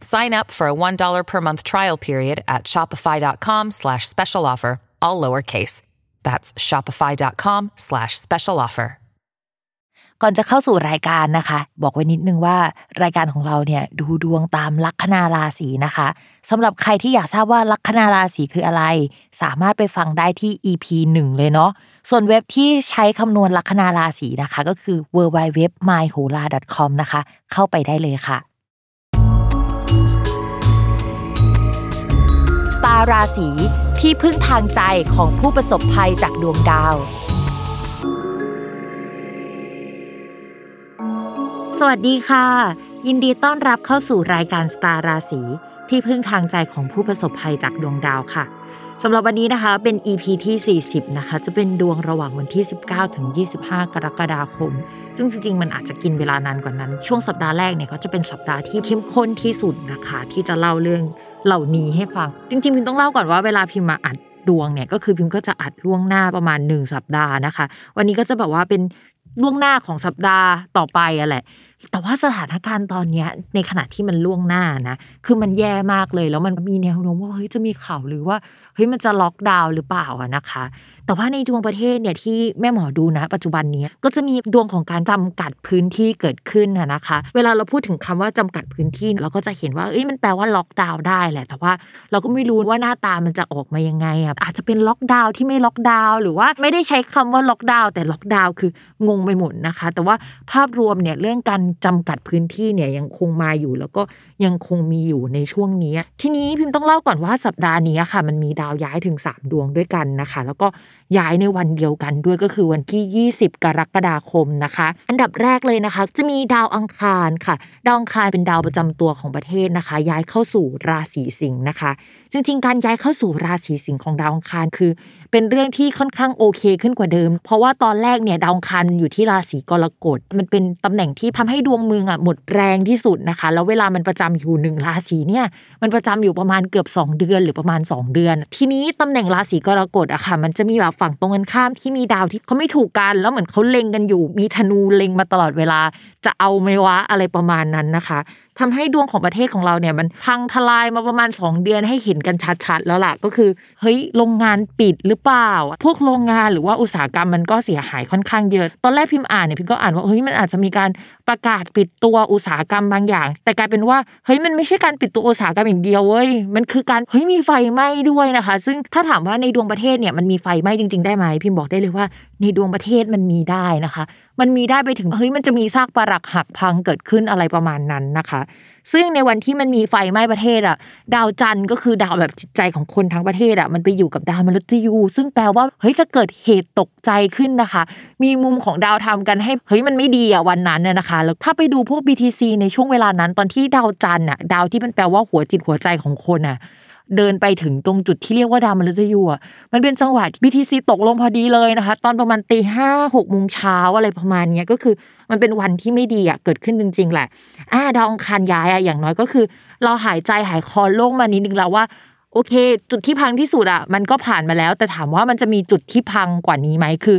Sign up for a $1 per month trial period at shopify.com slash special offer, all lowercase. That's shopify.com slash special offer. ก่อนจะเข้าสู่รายการนะคะ บอกไว้นิดนึงว่ารายการของเราเนี่ยดูดวงตามลัคนาราศีนะคะ สำหรับใครที่อยากทราบว่าลัคนาราศีคืออะไร สามารถไปฟังได้ที่ EP 1 เลยเนาะ ส่วนเว็บที่ใช้คำนวณลัคนาราศีนะคะ ก็คือ w w w m y h o l a c o m นะคะ เข้าไปได้เลยค่ะ ตาร์ราศีที่พึ่งทางใจของผู้ประสบภัยจากดวงดาว สวัสดีค่ะ ยินดีต้อนรับเข้าสู่รายการสตาร์ราศีที่พึ่งทางใจของผู้ประสบภัยจากดวงดาวค่ะสำหรับวันนี้นะคะเป็น EP ที่ 40 นะคะ จะเป็นดวงระหว่างวันที่ 19 ถึง 25 กรกฎาคม ซึ่งจริงๆ มันอาจจะกินเวลานานกว่านั้น ช่วงสัปดาห์แรกเนี่ยก็จะเป็นสัปดาห์ที่เข้มข้นที่สุดนะคะ ที่จะเล่าเรื่อง เหล่านี้ให้ฟัง จริงๆ พิมต้องเล่าก่อนว่าเวลาพิมมาอัดดวงเนี่ยก็คือพิมก็จะอัดล่วงหน้าประมาณ1สัปดาห์นะคะ วันนี้ก็จะแบบว่าเป็นล่วงหน้าของสัปดาห์ต่อไปอะแหละ แต่ว่าสถานการณ์ตอนเนี้ยในขณะที่มันล่วงหน้านะ คือมันแย่มากเลยแล้วมันมีแนวโน้มว่าเฮ้ยจะมีข่าวหรือว่าเฮ้ยมันจะล็อกดาวน์หรือเปล่าอะนะคะ แต่ว่าในดวงประเทศเนี่ยที่แม่หมอดูนะ ปัจจุบันนี้ก็จะมีดวงของการจำกัดพื้นที่เกิดขึ้นนะคะ เวลาเราพูดถึงคำว่าจำกัดพื้นที่ เราก็จะเห็นว่าเอ้ยมันแปลว่าล็อกดาวน์ได้แหละ แต่ว่าเราก็ไม่รู้ว่าหน้าตามันจะออกมายังไงอะอาจจะเป็นล็อกดาวน์ที่ไม่ล็อกดาวน์หรือว่าไม่ได้ใช้คำว่าล็อกดาวน์แต่ล็อกดาวน์คืองงไปหมดนะคะ แต่ว่าภาพรวมเนี่ยเรื่องการจำกัดพื้นที่เนี่ยยังคงมาอยู่ แล้วก็ ยังคงมีอยู่ในช่วงนี้ ทีนี้พิมพ์ต้องเล่าก่อนว่าสัปดาห์นี้ค่ะ มันมีดาวย้ายถึง 3 ดวงด้วยกันนะคะ แล้วก็ย้ายในวันเดียวกันด้วยก็คือวันที่ 20 กรกฎาคมนะคะ อันดับแรกเลยนะคะ จะมีดาวอังคารค่ะ ดาวอังคารเป็นดาวประจำตัวของประเทศนะคะ ย้ายเข้าสู่ราศีสิงห์นะคะ จริง ๆ การย้ายเข้าสู่ราศีสิงห์ของดาวอังคารคือ เป็นเรื่องที่ค่อนข้างโอเคขึ้นกว่าเดิม เพราะว่าตอนแรกเนี่ยดาวอังคารอยู่ที่ราศีกรกฎมันเป็นตำแหน่งที่ทำให้ดวงเมืองอะหมดแรงที่สุดนะคะ แล้วเวลามันประจำอยู่หนึ่งราศีเนี่ยมันประจำอยู่ประมาณเกือบ 2 เดือนหรือประมาณ 2 เดือน ทีนี้ตำแหน่งราศีกรกฎอะค่ะ มันจะมีแบบฝั่งตรงกันข้ามที่มีดาวที่เขาไม่ถูกกัน แล้วเหมือนเขาเล็งกันอยู่ มีธนูเล็งมาตลอดเวลา จะเอาไหมวะอะไรประมาณนั้นนะคะ ทำให้ดวงของประเทศของเราเนี่ยมันพังทลายมาประมาณ 2 เดือนให้เห็นกันชัดๆ แล้วล่ะก็คือเฮ้ยโรงงานปิดหรือเปล่า พวกโรงงานหรือว่าอุตสาหกรรมมันก็เสียหายค่อนข้างเยอะ ตอนแรกพิมพ์อ่านเนี่ยพิมก็อ่านว่าเฮ้ยมันอาจจะมีการประกาศปิดตัวอุตสาหกรรมบางอย่าง แต่กลายเป็นว่าเฮ้ยมันไม่ใช่การปิดตัวอุตสาหกรรมอย่างเดียวเว้ยมันคือการเฮ้ยมีไฟไหม้ด้วยนะคะ ซึ่งถ้าถามว่าในดวงประเทศเนี่ยมันมีไฟไหม้จริง ๆได้ไหมพิมบอกได้เลยว่า ในดวงประเทศมันมีได้นะคะ มันมีได้ไปถึงเฮ้ยมันจะมีซากปรักหักพังเกิดขึ้นอะไรประมาณนั้นนะคะ ซึ่งในวันที่มันมีไฟไหม้ประเทศอะดาวจันทร์ก็คือดาวแบบจิตใจของคนทั้งประเทศอะมันไปอยู่กับดาวมฤตยู ซึ่งแปลว่าเฮ้ยจะเกิดเหตุตกใจขึ้นนะคะ มีมุมของดาวทำกันให้เฮ้ยมันไม่ดีอะวันนั้นน่ะนะคะแล้วถ้าไปดูพวก BTC ในช่วงเวลานั้น ตอนที่ดาวจันทร์อะดาวที่มันแปลว่าหัวจิตหัวใจของคนอะ เดินไปถึงตรงจุดที่เรียกว่าดาวมฤตยูอะมันเป็นจังหวะ BTC ตกลงพอดีเลยนะคะ ตอนประมาณตีห้าหกโมงเช้าอะไรประมาณนี้ก็คือมันเป็นวันที่ไม่ดีอะเกิดขึ้นจริง ๆ แหละอ่าดาวองคารย้ายอะอย่างน้อยก็คือ เราหายใจหายคอโล่งมานิดนึงแล้วว่าโอเค จุดที่พังที่สุดอะมันก็ผ่านมาแล้ว แต่ถามว่ามันจะมีจุดที่พังกว่านี้ไหมคือ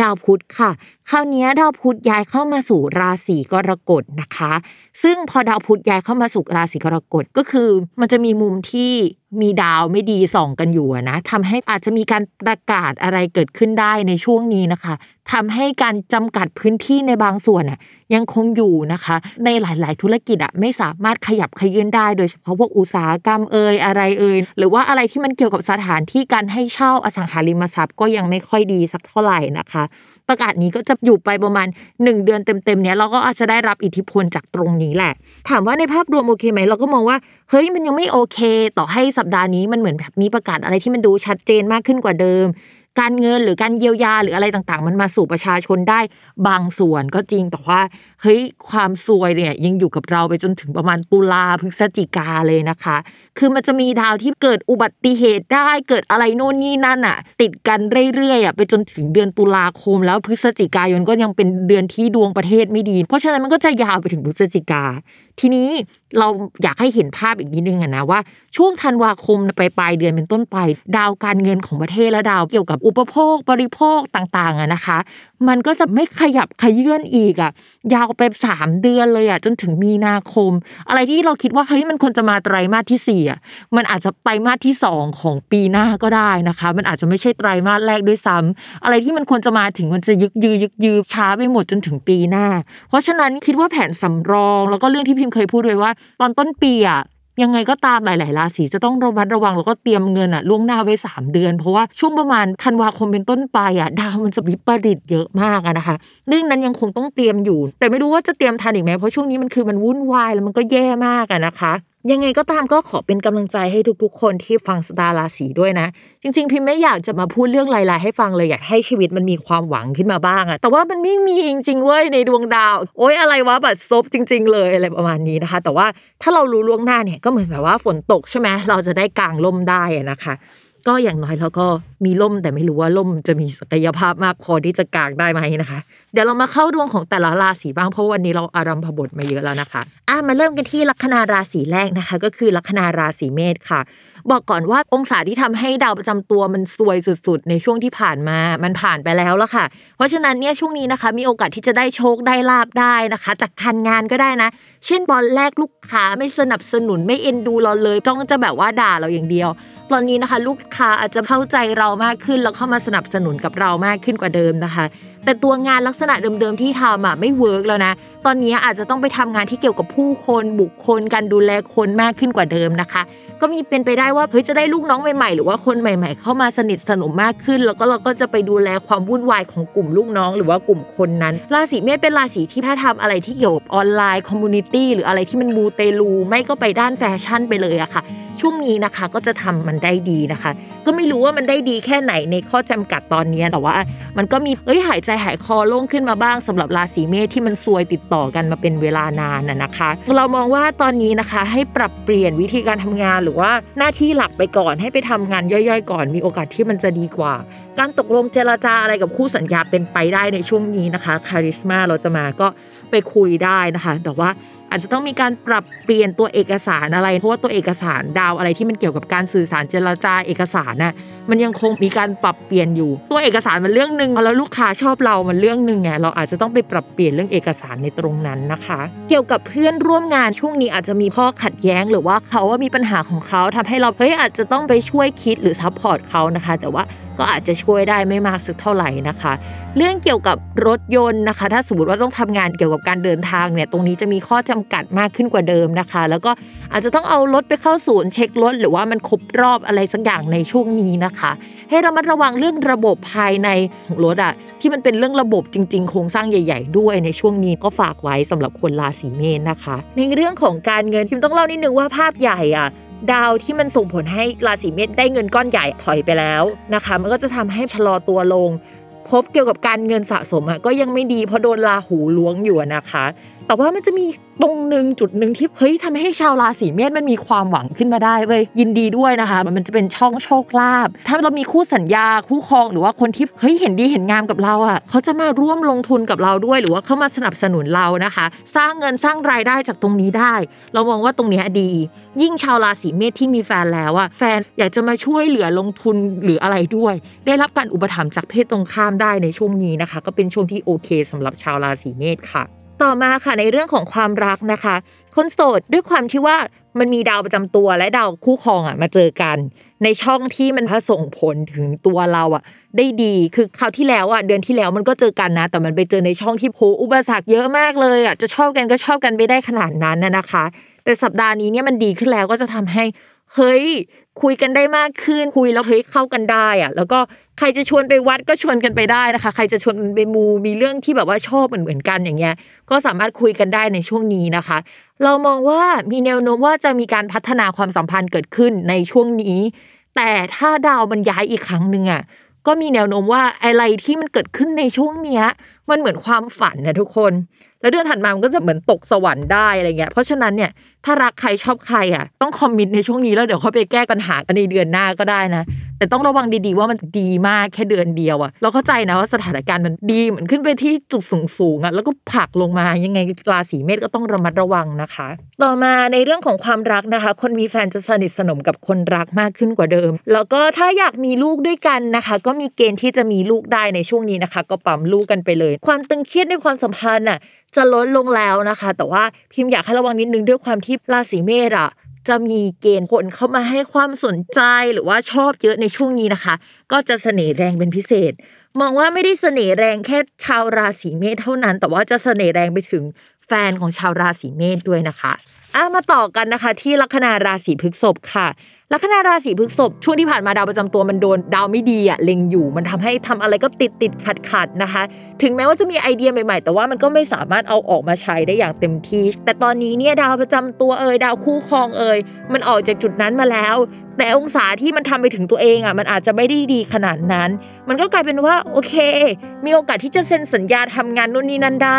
ดาวพุธค่ะ คราวนี้ดาวพุธย้ายเข้ามาสู่ราศีกรกฎนะคะ ซึ่งพอดาวพุธย้ายเข้ามาสู่ราศีกรกฎก็คือ มันจะมีมุมที่มีดาวไม่ดีส่องกันอยู่นะทำให้อาจจะมีการประกาศอะไรเกิดขึ้นได้ในช่วงนี้นะคะทำให้การจำกัดพื้นที่ในบางส่วนน่ะยังคงอยู่นะคะ ในหลาย ๆ ธุรกิจอะไม่สามารถขยับขยื่นได้ โดยเฉพาะพวกอุตสาหกรรมเอ่ยอะไรเอ่ยหรือว่าอะไรที่มันเกี่ยวกับสถานที่การให้เช่าอสังหาริมทรัพย์ก็ยังไม่ค่อยดีสักเท่าไหร่นะคะ ประกาศนี้ก็จะอยู่ไปประมาณ 1 เดือนเต็มๆเนี้ยเราก็อาจจะได้รับอิทธิพลจากตรงนี้แหละ ถามว่าในภาพรวมโอเคไหมเราก็มองว่าเฮ้ยมันยังไม่โอเค ต่อให้สัปดาห์นี้มันเหมือนแบบมีประกาศอะไรที่มันดูชัดเจนมากขึ้นกว่าเดิม การเงินหรือการเยียวยาหรืออะไรต่างๆ มันมาสู่ประชาชนได้บางส่วนก็จริงแต่ว่าเฮ้ยความซวยเนี่ยยังอยู่กับเราไปจนถึงประมาณตุลาพฤศจิกาเลยนะคะ คือมันจะมีดาวที่เกิดอุบัติเหตุได้เกิดอะไรโน่นนี่นั่นอะ ติดกันเรื่อยๆอะไปจนถึงเดือนตุลาคม แล้วพฤศจิกายนก็ยังเป็นเดือนที่ดวงประเทศไม่ดี เพราะฉะนั้นมันก็จะยาวไปถึงพฤศจิกา ทีนี้เราอยากให้เห็นภาพอีกนิดนึงอะนะว่าช่วงธันวาคมไปปลายเดือนเป็นต้นไป ดาวการเงินของประเทศและดาวเกี่ยวกับอุปโภคบริโภคต่างๆอะนะคะ มันก็จะไม่ขยับขยื่นอีกอะยาวไปสามเดือนเลยอะจนถึงมีนาคม อะไรที่เราคิดว่าเฮ้ยมันควรจะมาไตรมาสที่สี่อะมันอาจจะไตรมาสที่สองของปีหน้าก็ได้นะคะ มันอาจจะไม่ใช่ไตรมาสแรกด้วยซ้ำอะไรที่มันควรจะมาถึงมันจะยึกยือยึกยือช้าไปหมดจนถึงปีหน้า เพราะฉะนั้นคิดว่าแผนสำรอง แล้วก็เรื่องที่พิมพ์เคยพูดไว้ว่า ตอนต้นปีอะ ยังไงก็ตามหลาย ๆ ราศีจะต้องระมัดระวังแล้วก็เตรียมเงินอะล่วงหน้าไว้ 3 เดือน เพราะว่าช่วงประมาณธันวาคมเป็นต้นไปอะดาวมันจะวิปริตเยอะมากอะนะคะเรื่องนั้นยังคงต้องเตรียมอยู่ แต่ไม่รู้ว่าจะเตรียมทันอีกไหมเพราะช่วงนี้มันคือมันวุ่นวายแล้วมันก็แย่มากอะนะคะ ยังไงก็ตามก็ขอเป็นกำลังใจให้ทุกๆ คนที่ฟังสตาร์ราศีด้วยนะ จริง ๆ พิมไม่อยากจะมาพูดเรื่องลายๆให้ฟังเลยอยากให้ชีวิตมันมีความหวังขึ้นมาบ้างอะแต่ว่ามันไม่มีจริงๆเว้ยในดวงดาว โอ๊ยอะไรวะบัดซบจริง ๆ เลยอะไรประมาณนี้นะคะ แต่ว่าถ้าเรารู้ล่วงหน้าเนี่ยก็เหมือนแบบว่าฝนตกใช่ไหมเราจะได้กางร่มได้นะคะ ก็อย่างน้อยเราก็มีล่มแต่ไม่รู้ว่าล่มจะมีศักยภาพมากพอที่จะกางได้ไหมนะคะ เดี๋ยวเรามาเข้าดวงของแต่ละราศีบ้างเพราะวันนี้เราอารัมพบทมาเยอะแล้วนะคะอะมาเริ่มกันที่ลัคนาราศีแรกนะคะ ก็คือลัคนาราศีเมษค่ะ บอกก่อนว่าองศาที่ทำให้ดาวประจำตัวมันซวยสุด ๆ ในช่วงที่ผ่านมา มันผ่านไปแล้วละค่ะ เพราะฉะนั้นเนี่ยช่วงนี้นะคะมีโอกาสที่จะได้โชคได้ลาบได้นะคะ จากการงานก็ได้นะ เช่นตอนแรกลูกค้าไม่สนับสนุนไม่เอ็นดูเราเลยจ้องจะแบบว่าด่าเราอย่างเดียว ตอนนี้นะคะ ลูกค้าอาจจะเข้าใจเรามากขึ้น แล้วเข้ามาสนับสนุนกับเรามากขึ้นกว่าเดิมนะคะ แต่ตัวงานลักษณะเดิมๆที่ทำอะไม่ work แล้วนะตอนนี้อาจจะต้องไปทำงานที่เกี่ยวกับผู้คนบุคคลการดูแลคนมากขึ้นกว่าเดิมนะคะ ก็มีเป็นไปได้ว่าเฮ้ยจะได้ลูกน้องใหม่ๆ หรือว่าคนใหม่ ๆ เข้ามาสนิทสนมมากขึ้น แล้วก็เราก็จะไปดูแลความวุ่นวายของกลุ่มลูกน้อง หรือว่ากลุ่มคนนั้น ราศีเมษเป็นราศีที่ถ้าทำอะไรที่เกี่ยวกับออนไลน์ community หรืออะไรที่มันมูเตลูไม่ก็ไปด้านแฟชั่นไปเลยอะค่ะช่วงนี้นะคะก็จะทำมันได้ดีนะคะ ก็ไม่รู้ว่ามันได้ดีแค่ไหนในข้อจำกัดตอนนี้แต่ว่า มันก็มีเอ้ยหายใจหายคอโล่งขึ้นมาบ้างสำหรับราศีเมษที่มันซวยติดต่อกันมาเป็นเวลานานน่ะนะคะ เรามองว่าตอนนี้นะคะให้ปรับเปลี่ยนวิธีการทำงานหรือว่าหน้าที่หลักไปก่อนให้ไปทำงานย่อยๆ ก่อนมีโอกาสที่มันจะดีกว่า การตกลงเจรจาอะไรกับคู่สัญญาเป็นไปได้ในช่วงนี้นะคะคาริสมาเราจะมาก็ไปคุยได้นะคะ แต่ว่า อาจจะต้องมีการปรับเปลี่ยนตัวเอกสารอะไร เพราะว่าตัวเอกสารดาวอะไรที่มันเกี่ยวกับการสื่อสารเจรจาเอกสารน่ะมันยังคงมีการปรับเปลี่ยนอยู่ ตัวเอกสารมันเรื่องหนึ่งแล้วลูกค้าชอบเรา มันเรื่องหนึ่งไงเราอาจจะต้องไปปรับเปลี่ยนเรื่องเอกสารในตรงนั้นนะคะ เกี่ยวกับเพื่อนร่วมงานช่วงนี้อาจจะมีข้อขัดแย้ง หรือว่าเขาว่ามีปัญหาของเขาทำให้เราเฮ้ยอาจจะต้องไปช่วยคิดหรือ support เขานะคะ แต่ว่า ก็อาจจะช่วยได้ไม่มากสักเท่าไหร่นะคะ เรื่องเกี่ยวกับรถยนต์นะคะ ถ้าสมมติว่าต้องทำงานเกี่ยวกับการเดินทางเนี่ยตรงนี้จะมีข้อจำกัดมากขึ้นกว่าเดิมนะคะ แล้วก็อาจจะต้องเอารถไปเข้าศูนย์เช็ครถหรือว่ามันครบรอบอะไรสักอย่างในช่วงนี้นะคะ ให้ระมัดระวังเรื่องระบบภายในของรถอะที่มันเป็นเรื่องระบบจริง ๆ โครงสร้างใหญ่ ๆ ด้วยในช่วงนี้ก็ฝากไว้สำหรับคนราศีเมษนะคะ ในเรื่องของการเงินพิมต้องเล่านิดนึงว่าภาพใหญ่อะ ดาวที่มันส่งผลให้ราศีเมษได้เงินก้อนใหญ่ถอยไปแล้วนะคะ มันก็จะทำให้ชะลอตัวลง พบเกี่ยวกับการเงินสะสมอะก็ยังไม่ดีเพราะโดนราหูล้วงอยู่นะคะ แต่ว่ามันจะมีตรงหนึ่งจุดหนึ่งที่เฮ้ยทำให้ชาวราศีเมษมันมีความหวังขึ้นมาได้เว้ยยินดีด้วยนะคะ มันจะเป็นช่องโชคลาภถ้าเรามีคู่สัญญาคู่ครองหรือว่าคนที่เฮ้ยเห็นดีเห็นงามกับเราอะเขาจะมาร่วมลงทุนกับเราด้วยหรือว่าเข้ามาสนับสนุนเรานะคะ สร้างเงินสร้างรายได้จากตรงนี้ได้ เรามองว่าตรงนี้ดี ยิ่งชาวราศีเมษที่มีแฟนแล้วอะแฟนอยากจะมาช่วยเหลือลงทุนหรืออะไรด้วย ได้รับการอุปถัมภ์จากเพศตรงข้ามได้ในช่วงนี้นะคะ ก็เป็นช่วงที่โอเคสำหรับชาวราศีเมษค่ะ ต่อมาค่ะในเรื่องของความรักนะคะ คนโสดด้วยความที่ว่ามันมีดาวประจำตัวและดาวคู่ครองอะมาเจอกัน ในช่องที่มันส่งผลถึงตัวเราอะ ได้ดีคือคราวที่แล้วอะเดือนที่แล้วมันก็เจอกันนะ แต่มันไปเจอในช่องที่โผอุปสรรคเยอะมากเลยอะจะชอบกันก็ชอบกันไม่ได้ขนาดนั้นนะนะคะ แต่สัปดาห์นี้เนี่ยมันดีขึ้นแล้วก็จะทำให้เฮ้ย คุยกันได้มากขึ้น คุยแล้วเฮ้ยเข้ากันได้อะแล้วก็ใครจะชวนไปวัดก็ชวนกันไปได้นะคะ ใครจะชวนไปมูมีเรื่องที่แบบว่าชอบเหมือนเหมือนกันอย่างเงี้ย ก็สามารถคุยกันได้ในช่วงนี้นะคะ เรามองว่ามีแนวโน้มว่าจะมีการพัฒนาความสัมพันธ์เกิดขึ้นในช่วงนี้ แต่ถ้าดาวมันย้ายอีกครั้งหนึ่งอะก็มีแนวโน้มว่าอะไรที่มันเกิดขึ้นในช่วงเนี้ย มันเหมือนความฝันนะทุกคน แล้วเดือนถัดมามันก็จะเหมือนตกสวรรค์ได้อะไรเงี้ย เพราะฉะนั้นเนี่ยถ้ารักใครชอบใครอะ ต้องคอมมิตในช่วงนี้แล้วเดี๋ยวเขาไปแก้ปัญหากันในเดือนหน้าก็ได้นะ แต่ต้องระวังดีๆว่ามันดีมากแค่เดือนเดียวอะเราเข้าใจนะว่าสถานการณ์มันดีเหมือนขึ้นไปที่จุดสูงสูงอะแล้วก็ผักลงมายังไงราศีเมษก็ต้องระมัดระวังนะคะ ต่อมาในเรื่องของความรักนะคะ คนมีแฟนจะสนิทสนมกับคนรักมากขึ้นกว่าเดิม แล้วก็ถ้าอยากมีลูกด้วยกันนะคะ ก็มีเกณฑ์ที่จะมีลูกได้ในช่วงนี้นะคะ ก็ปั๊มลูกกันไปเลย ความตึงเครียดในความสัมพันธ์อะจะลดลงแล้วนะคะ แต่ว่าพิมพ์อยากให้ระวังนิดนึงด้วยความที่ราศีเมษอะจะมีเกณฑ์คนเข้ามาให้ความสนใจหรือว่าชอบเยอะในช่วงนี้นะคะ ก็จะเสน่ห์แรงเป็นพิเศษ มองว่าไม่ได้เสน่ห์แรงแค่ชาวราศีเมษเท่านั้น แต่ว่าจะเสน่ห์แรงไปถึง แฟนของชาวราศีเมษด้วยนะคะอะมาต่อกันนะคะ ที่ลัคนาราศีพฤษภค่ะลัคนาราศีพฤษภช่วงที่ผ่านมาดาวประจำตัวมันโดนดาวไม่ดีอะเล็งอยู่ มันทำให้ทำอะไรก็ติดติดขัดขัดนะคะ ถึงแม้ว่าจะมีไอเดียใหม่ๆ แต่ว่ามันก็ไม่สามารถเอาออกมาใช้ได้อย่างเต็มที่ แต่ตอนนี้เนี่ยดาวประจำตัวเอ่ยดาวคู่ครองเอ่ยมันออกจากจุดนั้นมาแล้ว แต่องศาที่มันทำไปถึงตัวเองอะมันอาจจะไม่ได้ดีขนาดนั้น มันก็กลายเป็นว่าโอเค มีโอกาสที่จะเซ็นสัญญาทำงานนู่นนี่นั่นได้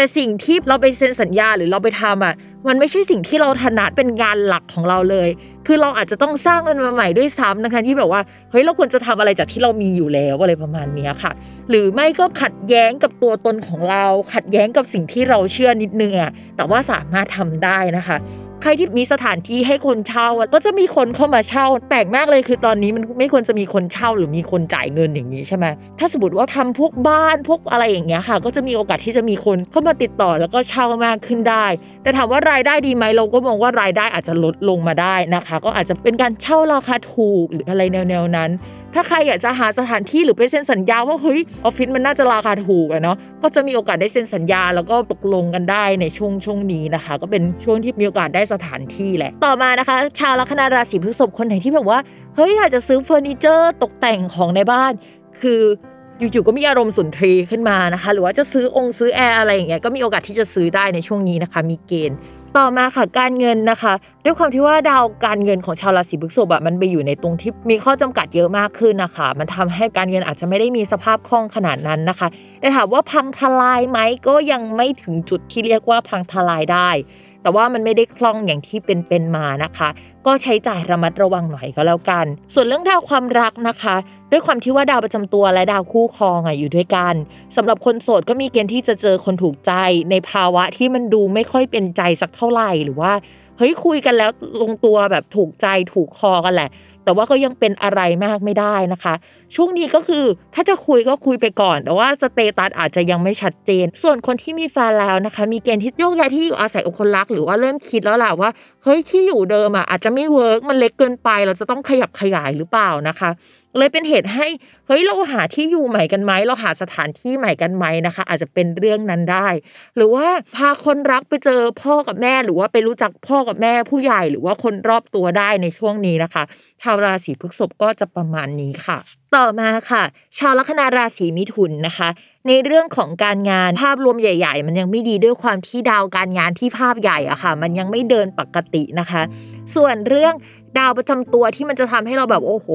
แต่สิ่งที่เราไปเซ็นสัญญาหรือเราไปทำอะมันไม่ใช่สิ่งที่เราถนัดเป็นงานหลักของเราเลย คือเราอาจจะต้องสร้างมันมาใหม่ด้วยซ้ำนะคะที่แบบว่าเฮ้ยเราควรจะทำอะไรจากที่เรามีอยู่แล้วอะไรประมาณเนี้ยค่ะ หรือไม่ก็ขัดแย้งกับตัวตนของเรา ขัดแย้งกับสิ่งที่เราเชื่อนิดนึงอะแต่ว่าสามารถทำได้นะคะ ใครที่มีสถานที่ให้คนเช่าก็จะมีคนเข้ามาเช่า แปลกมากเลยคือตอนนี้มันไม่ควรจะมีคนเช่าหรือมีคนจ่ายเงินอย่างนี้ใช่ไหมถ้าสมมติว่าทำพวกบ้านพวกอะไรอย่างเงี้ยค่ะ ก็จะมีโอกาสที่จะมีคนเข้ามาติดต่อแล้วก็เช่ามากขึ้นได้ แต่ถามว่ารายได้ดีไหมเราก็มองว่ารายได้อาจจะลดลงมาได้นะคะ ก็อาจจะเป็นการเช่าราคาถูกหรืออะไรแนวๆนั้น ถ้าใครอยากจะหาสถานที่หรือไปเซ็นสัญญาว่าเฮ้ยออฟฟิศมันน่าจะราคาถูกอะเนาะก็จะมีโอกาสได้เซ็นสัญญาแล้วก็ตกลงกันได้ในช่วงช่วงนี้นะคะ ก็เป็นช่วงที่มีโอกาสได้สถานที่แหละ ต่อมานะคะ ชาวลัคนาราศีพฤษภคนไหนที่แบบว่าเฮ้ยอยากจะซื้อเฟอร์นิเจอร์ตกแต่งของในบ้าน คืออยู่ๆก็มีอารมณ์สุนทรีขึ้นมานะคะ หรือว่าจะซื้อองค์ซื้อแอร์อะไรอย่างเงี้ยก็มีโอกาสที่จะซื้อได้ในช่วงนี้นะคะ มีเกณฑ์ ต่อมาค่ะการเงินนะคะ ด้วยความที่ว่าดาวการเงินของชาวราศีพฤษภอะมันไปอยู่ในตรงที่มีข้อจำกัดเยอะมากขึ้นนะคะ มันทำให้การเงินอาจจะไม่ได้มีสภาพคล่องขนาดนั้นนะคะ แต่ถามว่าพังทลายไหมก็ยังไม่ถึงจุดที่เรียกว่าพังทลายได้ แต่ว่ามันไม่ได้คล่องอย่างที่เป็นเป็นมานะคะ ก็ใช้จ่ายระมัดระวังหน่อยก็แล้วกัน ส่วนเรื่องดาวความรักนะคะ ด้วยความที่ว่าดาวประจำตัวและดาวคู่ครองอะอยู่ด้วยกันสำหรับคนโสดก็มีเกณฑ์ที่จะเจอคนถูกใจในภาวะที่มันดูไม่ค่อยเป็นใจสักเท่าไหร่หรือว่าเฮ้ยคุยกันแล้วลงตัวแบบถูกใจถูกคอกันแหละ แต่ว่าก็ยังเป็นอะไรมากไม่ได้นะคะ ช่วงนี้ก็คือถ้าจะคุยก็คุยไปก่อน แต่ว่าสเตตัสอาจจะยังไม่ชัดเจน ส่วนคนที่มีแฟนแล้วนะคะ มีเกณฑ์ที่โยกย้ายที่อยู่อาศัยกับคนรัก หรือว่าเริ่มคิดแล้วแหละว่าเฮ้ยที่อยู่เดิมอะอาจจะไม่ work มันเล็กเกินไป เราจะต้องขยับขยายหรือเปล่านะคะ เลยเป็นเหตุให้เฮ้ยเราหาที่อยู่ใหม่กันไหมเราหาสถานที่ใหม่กันไหมนะคะ อาจจะเป็นเรื่องนั้นได้ หรือว่าพาคนรักไปเจอพ่อกับแม่ หรือว่าไปรู้จักพ่อกับแม่ผู้ใหญ่หรือว่าคนรอบตัวได้ในช่วงนี้นะคะชาวราศีพฤษภก็จะประมาณนี้ค่ะ ต่อมาค่ะ ชาวลัคนาราศีมิถุนนะคะในเรื่องของการงานภาพรวมใหญ่ ๆ มันยังไม่ดีด้วยความที่ดาวการงานที่ภาพใหญ่อะค่ะ มันยังไม่เดินปกตินะคะ ส่วนเรื่อง ดาวประจำตัวที่มันจะทำให้เราแบบโอ้โห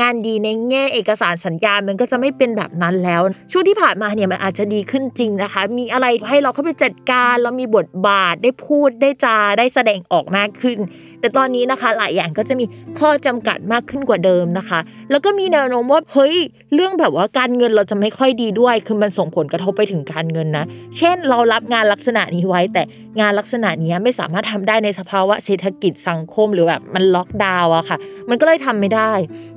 งานดีในแง่เอกสารสัญญา มันก็จะไม่เป็นแบบนั้นแล้ว ช่วงที่ผ่านมาเนี่ยมันอาจจะดีขึ้นจริงนะคะ มีอะไรให้เราเข้าไปจัดการแล้วมีบทบาทได้พูดได้จาได้แสดงออกมากขึ้นแต่ตอนนี้นะคะหลายอย่างก็จะมีข้อจำกัดมากขึ้นกว่าเดิมนะคะ แล้วก็มีแนวโน้มว่าเฮ้ยเรื่องแบบว่าการเงินเราจะไม่ค่อยดีด้วย คือมันส่งผลกระทบไปถึงการเงินนะ เช่นเรารับงานลักษณะนี้ไว้ แต่งานลักษณะนี้ไม่สามารถทำได้ในสภาวะเศรษฐกิจสังคมหรือแบบมันล็อกดาวอะค่ะ มันก็เลยทำไม่ได้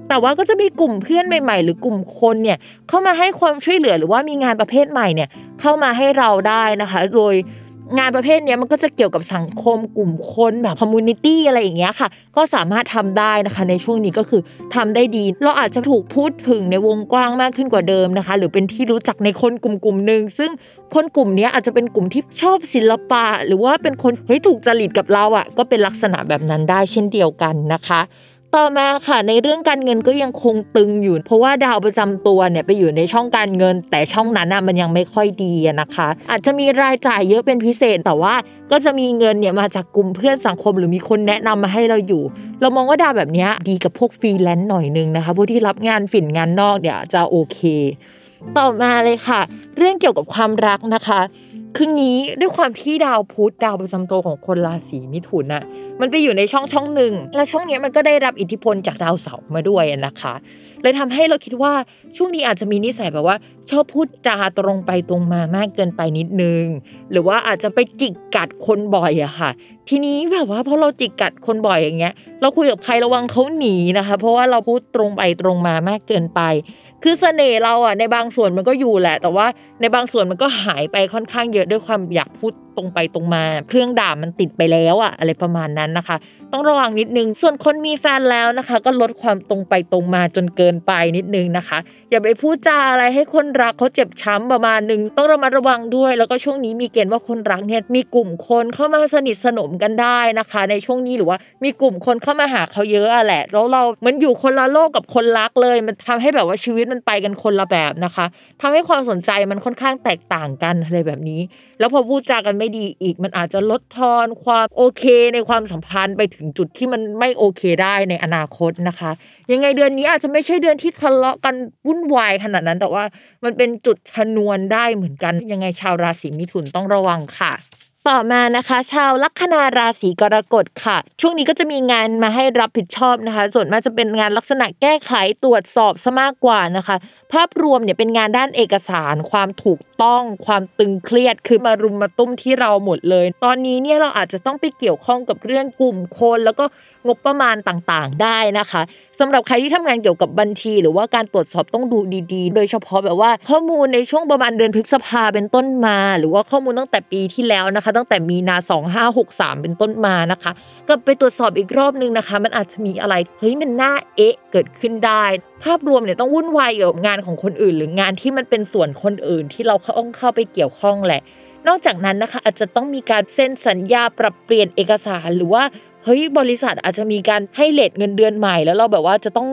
แต่ว่าก็จะมีกลุ่มเพื่อนใหม่ ๆ หรือกลุ่มคนเนี่ยเข้ามาให้ความช่วยเหลือหรือว่ามีงานประเภทใหม่เนี่ยเข้ามาให้เราได้นะคะ โดย งานประเภทนี้มันก็จะเกี่ยวกับสังคมกลุ่มคนแบบ community อะไรอย่างเงี้ยค่ะ ก็สามารถทำได้นะคะในช่วงนี้ก็คือทำได้ดี เราอาจจะถูกพูดถึงในวงกว้างมากขึ้นกว่าเดิมนะคะ หรือเป็นที่รู้จักในคนกลุ่มกลุ่มหนึ่งซึ่งคนกลุ่มนี้อาจจะเป็นกลุ่มที่ชอบศิลปะ หรือว่าเป็นคนเฮ้ยถูกจริตกับเราอะก็เป็นลักษณะแบบนั้นได้เช่นเดียวกันนะคะ ต่อมาค่ะในเรื่องการเงินก็ยังคงตึงอยู่ เพราะว่าดาวประจำตัวเนี่ยไปอยู่ในช่องการเงิน แต่ช่องนั้นน่ะมันยังไม่ค่อยดีนะคะ อาจจะมีรายจ่ายเยอะเป็นพิเศษแต่ว่าก็จะมีเงินเนี่ยมาจากกลุ่มเพื่อนสังคมหรือมีคนแนะนำมาให้เราอยู่ เรามองว่าดาวแบบนี้ดีกับพวกฟรีแลนซ์หน่อยนึงนะคะพวกที่รับงานฝิ่นงานนอกเนี่ยจะโอเค ต่อมาเลยค่ะ เรื่องเกี่ยวกับความรักนะคะ คืองี้ด้วยความที่ดาวพุธดาวประจำตัวของคนราศีมิถุนน่ะมันไปอยู่ในช่องช่องหนึ่งแล้วช่องนี้มันก็ได้รับอิทธิพลจากดาวเสาร์มาด้วยนะคะเลยทำให้เราคิดว่าช่วงนี้อาจจะมีนิสัยแบบว่า ชอบพูดจาตรงไปตรงมามากเกินไปนิดนึง หรือว่าอาจจะไปจิกกัดคนบ่อยอะค่ะ ทีนี้แบบว่าพอเราจิกกัดคนบ่อยอย่างเงี้ย เราคุยกับใครระวังเขาหนีนะคะ เพราะว่าเราพูดตรงไปตรงมามากเกินไป คือเสน่ห์เราอะในบางส่วนมันก็อยู่แหละ แต่ว่าในบางส่วนมันก็หายไปค่อนข้างเยอะด้วยความอยากพูดตรงไปตรงมา เครื่องด่ามันติดไปแล้วอะอะไรประมาณนั้นนะคะ ต้องระวังนิดนึง ส่วนคนมีแฟนแล้วนะคะ ก็ลดความตรงไปตรงมาจนเกินไปนิดนึงนะคะ อย่าไปพูดจาอะไรให้คนรักเขาเจ็บช้ำประมาณหนึ่งต้องระมัดระวังด้วย แล้วก็ช่วงนี้มีเกณฑ์ว่าคนรักเนี่ยมีกลุ่มคนเข้ามาสนิทสนมกันได้นะคะ ในช่วงนี้หรือว่ามีกลุ่มคนเข้ามาหาเขาเยอะอะแหละแล้วเรามันอยู่คนละโลกกับคนรักเลย มันทำให้แบบว่าชีวิตมันไปกันคนละแบบนะคะทำให้ความสนใจมันค่อนข้างแตกต่างกันอะไรแบบนี้ แล้วพอพูดจากันไม่ดีอีก มันอาจจะลดทอนความโอเคในความสัมพันธ์ไปถึงจุดที่มันไม่โอเคได้ในอนาคตนะคะ ยังไงเดือนนี้อาจจะไม่ใช่เดือนที่ทะเลาะกันวุ่นวายขนาดนั้น แต่ว่ามันเป็นจุดชนวนได้เหมือนกัน ยังไงชาวราศีมิถุนต้องระวังค่ะต่อมานะคะ ชาวลัคนาราศีกรกฎค่ะ ช่วงนี้ก็จะมีงานมาให้รับผิดชอบนะคะ ส่วนมากจะเป็นงานลักษณะแก้ไขตรวจสอบซะมากกว่านะคะ ภาพรวมเนี่ยเป็นงานด้านเอกสาร ความถูกต้อง ความตึงเครียดคือมารุมมาตุ้มที่เราหมดเลย ตอนนี้เนี่ยเราอาจจะต้องไปเกี่ยวข้องกับเรื่องกลุ่มคน แล้วก็งบประมาณต่างๆ ได้นะคะสำหรับใครที่ทำงานเกี่ยวกับบัญชี หรือว่าการตรวจสอบต้องดูดีๆ โดยเฉพาะแบบว่าข้อมูลในช่วงประมาณเดือนพฤษภาเป็นต้นมา หรือว่าข้อมูลตั้งแต่ปีที่แล้วนะคะ ตั้งแต่มีนา 2563 เป็นต้นมานะคะก็ไปตรวจสอบอีกรอบนึงนะคะ มันอาจจะมีอะไรเฮ้ยมันน่าเอ๊ะเกิดขึ้นได้ ภาพรวมเนี่ยต้องวุ่นวายกับงานของคนอื่น หรืองานที่มันเป็นส่วนคนอื่นที่เราเข้าเข้าไปเกี่ยวข้องแหละ นอกจากนั้นนะคะอาจจะต้องมีการเซ็นสัญญาปรับเปลี่ยนเอกสารหรือว่าเฮ้ยบริษัทอาจจะมีการให้เลทเงินเดือนใหม่ แล้วเราแบบว่าจะต้อง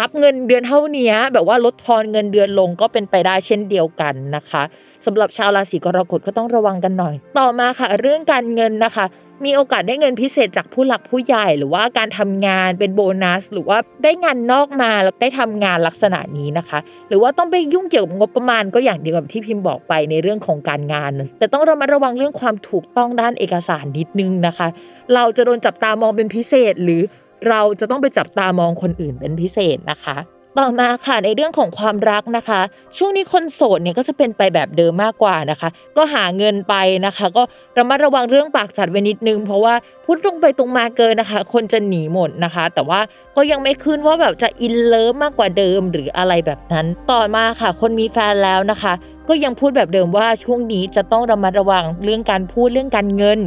รับเงินเดือนเท่านี้แบบว่าลดทอนเงินเดือนลงก็เป็นไปได้เช่นเดียวกันนะคะสำหรับชาวราศีกรกฎก็ต้องระวังกันหน่อย ต่อมาค่ะ เรื่องการเงินนะคะ มีโอกาสได้เงินพิเศษจากผู้หลักผู้ใหญ่ หรือว่าการทำงานเป็นโบนัส หรือว่าได้งานนอกมาแล้วได้ทำงานลักษณะนี้นะคะ หรือว่าต้องไปยุ่งเกี่ยวกับงบประมาณก็อย่างเดียวกับที่พิมพ์บอกไปในเรื่องของการงาน แต่ต้องระมัดระวังเรื่องความถูกต้องด้านเอกสารนิดนึงนะคะ เราจะโดนจับตามองเป็นพิเศษหรือเราจะต้องไปจับตามองคนอื่นเป็นพิเศษนะคะ ต่อมาค่ะในเรื่องของความรักนะคะ ช่วงนี้คนโสดเนี่ยก็จะเป็นไปแบบเดิมมากกว่านะคะ ก็หาเงินไปนะคะ ก็ระมัดระวังเรื่องปากจัดไว้นิดนึง เพราะว่าพูดตรงไปตรงมาเกินนะคะ คนจะหนีหมดนะคะ แต่ว่าก็ยังไม่ขึ้นว่าแบบจะอินเลิฟมากกว่าเดิมหรืออะไรแบบนั้น ต่อมาค่ะ คนมีแฟนแล้วนะคะก็ยังพูดแบบเดิมว่าช่วงนี้จะต้องระมัดระวังเรื่องการพูดเรื่องการเงิน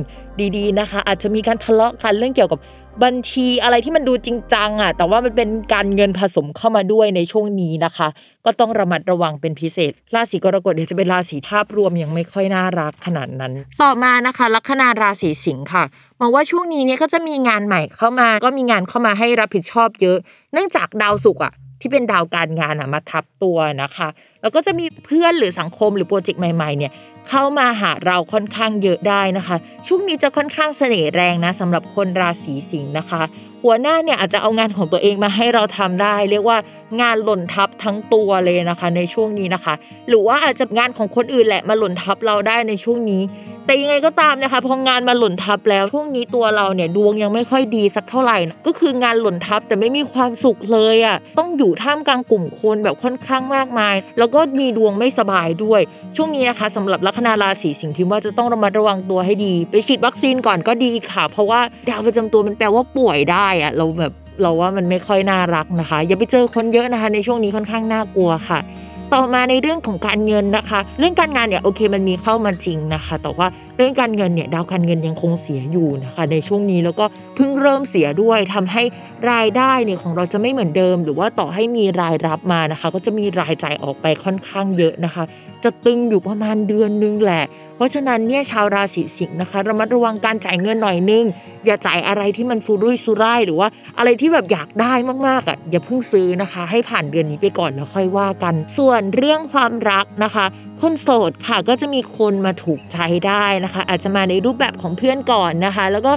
ดีๆนะคะ อาจจะมีการทะเลาะกันเรื่องเกี่ยวกับ บัญชีอะไรที่มันดูจริงจังอะแต่ว่ามันเป็นการเงินผสมเข้ามาด้วยในช่วงนี้นะคะ ก็ต้องระมัดระวังเป็นพิเศษ ราศีกรกฎเนี่ยจะเป็นราศีภาพรวมยังไม่ค่อยน่ารักขนาดนั้น ต่อมานะคะ ลัคนาราศีสิงค์ค่ะมองว่าช่วงนี้เนี่ยก็จะมีงานใหม่เข้ามา ก็มีงานเข้ามาให้รับผิดชอบเยอะ เนื่องจากดาวศุกร์อะที่เป็นดาวการงานอะมาทับตัวนะคะ แล้วก็จะมีเพื่อนหรือสังคมหรือโปรเจกต์ใหม่ๆเนี่ย เข้ามาหาเราค่อนข้างเยอะได้นะคะ ช่วงนี้จะค่อนข้างเสน่ห์แรงนะสำหรับคนราศีสิงห์นะคะ หัวหน้าเนี่ยอาจจะเอางานของตัวเองมาให้เราทำได้ เรียกว่างานหล่นทับทั้งตัวเลยนะคะ ในช่วงนี้นะคะ หรือว่าอาจจะงานของคนอื่นแหละมาหล่นทับเราได้ในช่วงนี้ แต่ยังไงก็ตามนะคะพองานมาหล่นทับแล้วช่วงนี้ตัวเราเนี่ยดวงยังไม่ค่อยดีสักเท่าไหร่นะก็คืองานหล่นทับแต่ไม่มีความสุขเลยอะต้องอยู่ท่ามกลางกลุ่มคนแบบค่อนข้างมากมาย แล้วก็มีดวงไม่สบายด้วย ช่วงนี้นะคะสำหรับลัคนาราศีสิงห์พิมพ์ว่าจะต้องระมัดระวังตัวให้ดี ไปฉีดวัคซีนก่อนก็ดีค่ะ เพราะว่าดาวประจำตัวมันแปลว่าป่วยได้อะเราแบบเราว่ามันไม่ค่อยน่ารักนะคะ อย่าไปเจอคนเยอะนะคะ ในช่วงนี้ค่อนข้างน่ากลัวค่ะ ต่อมาในเรื่องของการเงินนะคะ เรื่องการงานเนี่ยโอเคมันมีเข้ามาจริงนะคะ แต่ว่า เรื่องการเงินเนี่ยดาวการเงินยังคงเสียอยู่นะคะในช่วงนี้แล้วก็เพิ่งเริ่มเสียด้วยทำให้รายได้เนี่ยของเราจะไม่เหมือนเดิม หรือว่าต่อให้มีรายรับมานะคะ ก็จะมีรายจ่ายออกไปค่อนข้างเยอะนะคะ จะตึงอยู่ประมาณเดือนนึงแหละ เพราะฉะนั้นเนี่ยชาวราศีสิงห์นะคะระมัดระวังการจ่ายเงินหน่อยนึง อย่าจ่ายอะไรที่มันฟูรุ่ยซุร่ายหรือว่าอะไรที่แบบอยากได้มากๆอะอย่าเพิ่งซื้อนะคะ ให้ผ่านเดือนนี้ไปก่อนแล้วค่อยว่ากัน ส่วนเรื่องความรักนะคะ คนโสดค่ะก็จะมีคนมาถูกใจได้นะคะ อาจจะมาในรูปแบบของเพื่อนก่อนนะคะ แล้วก็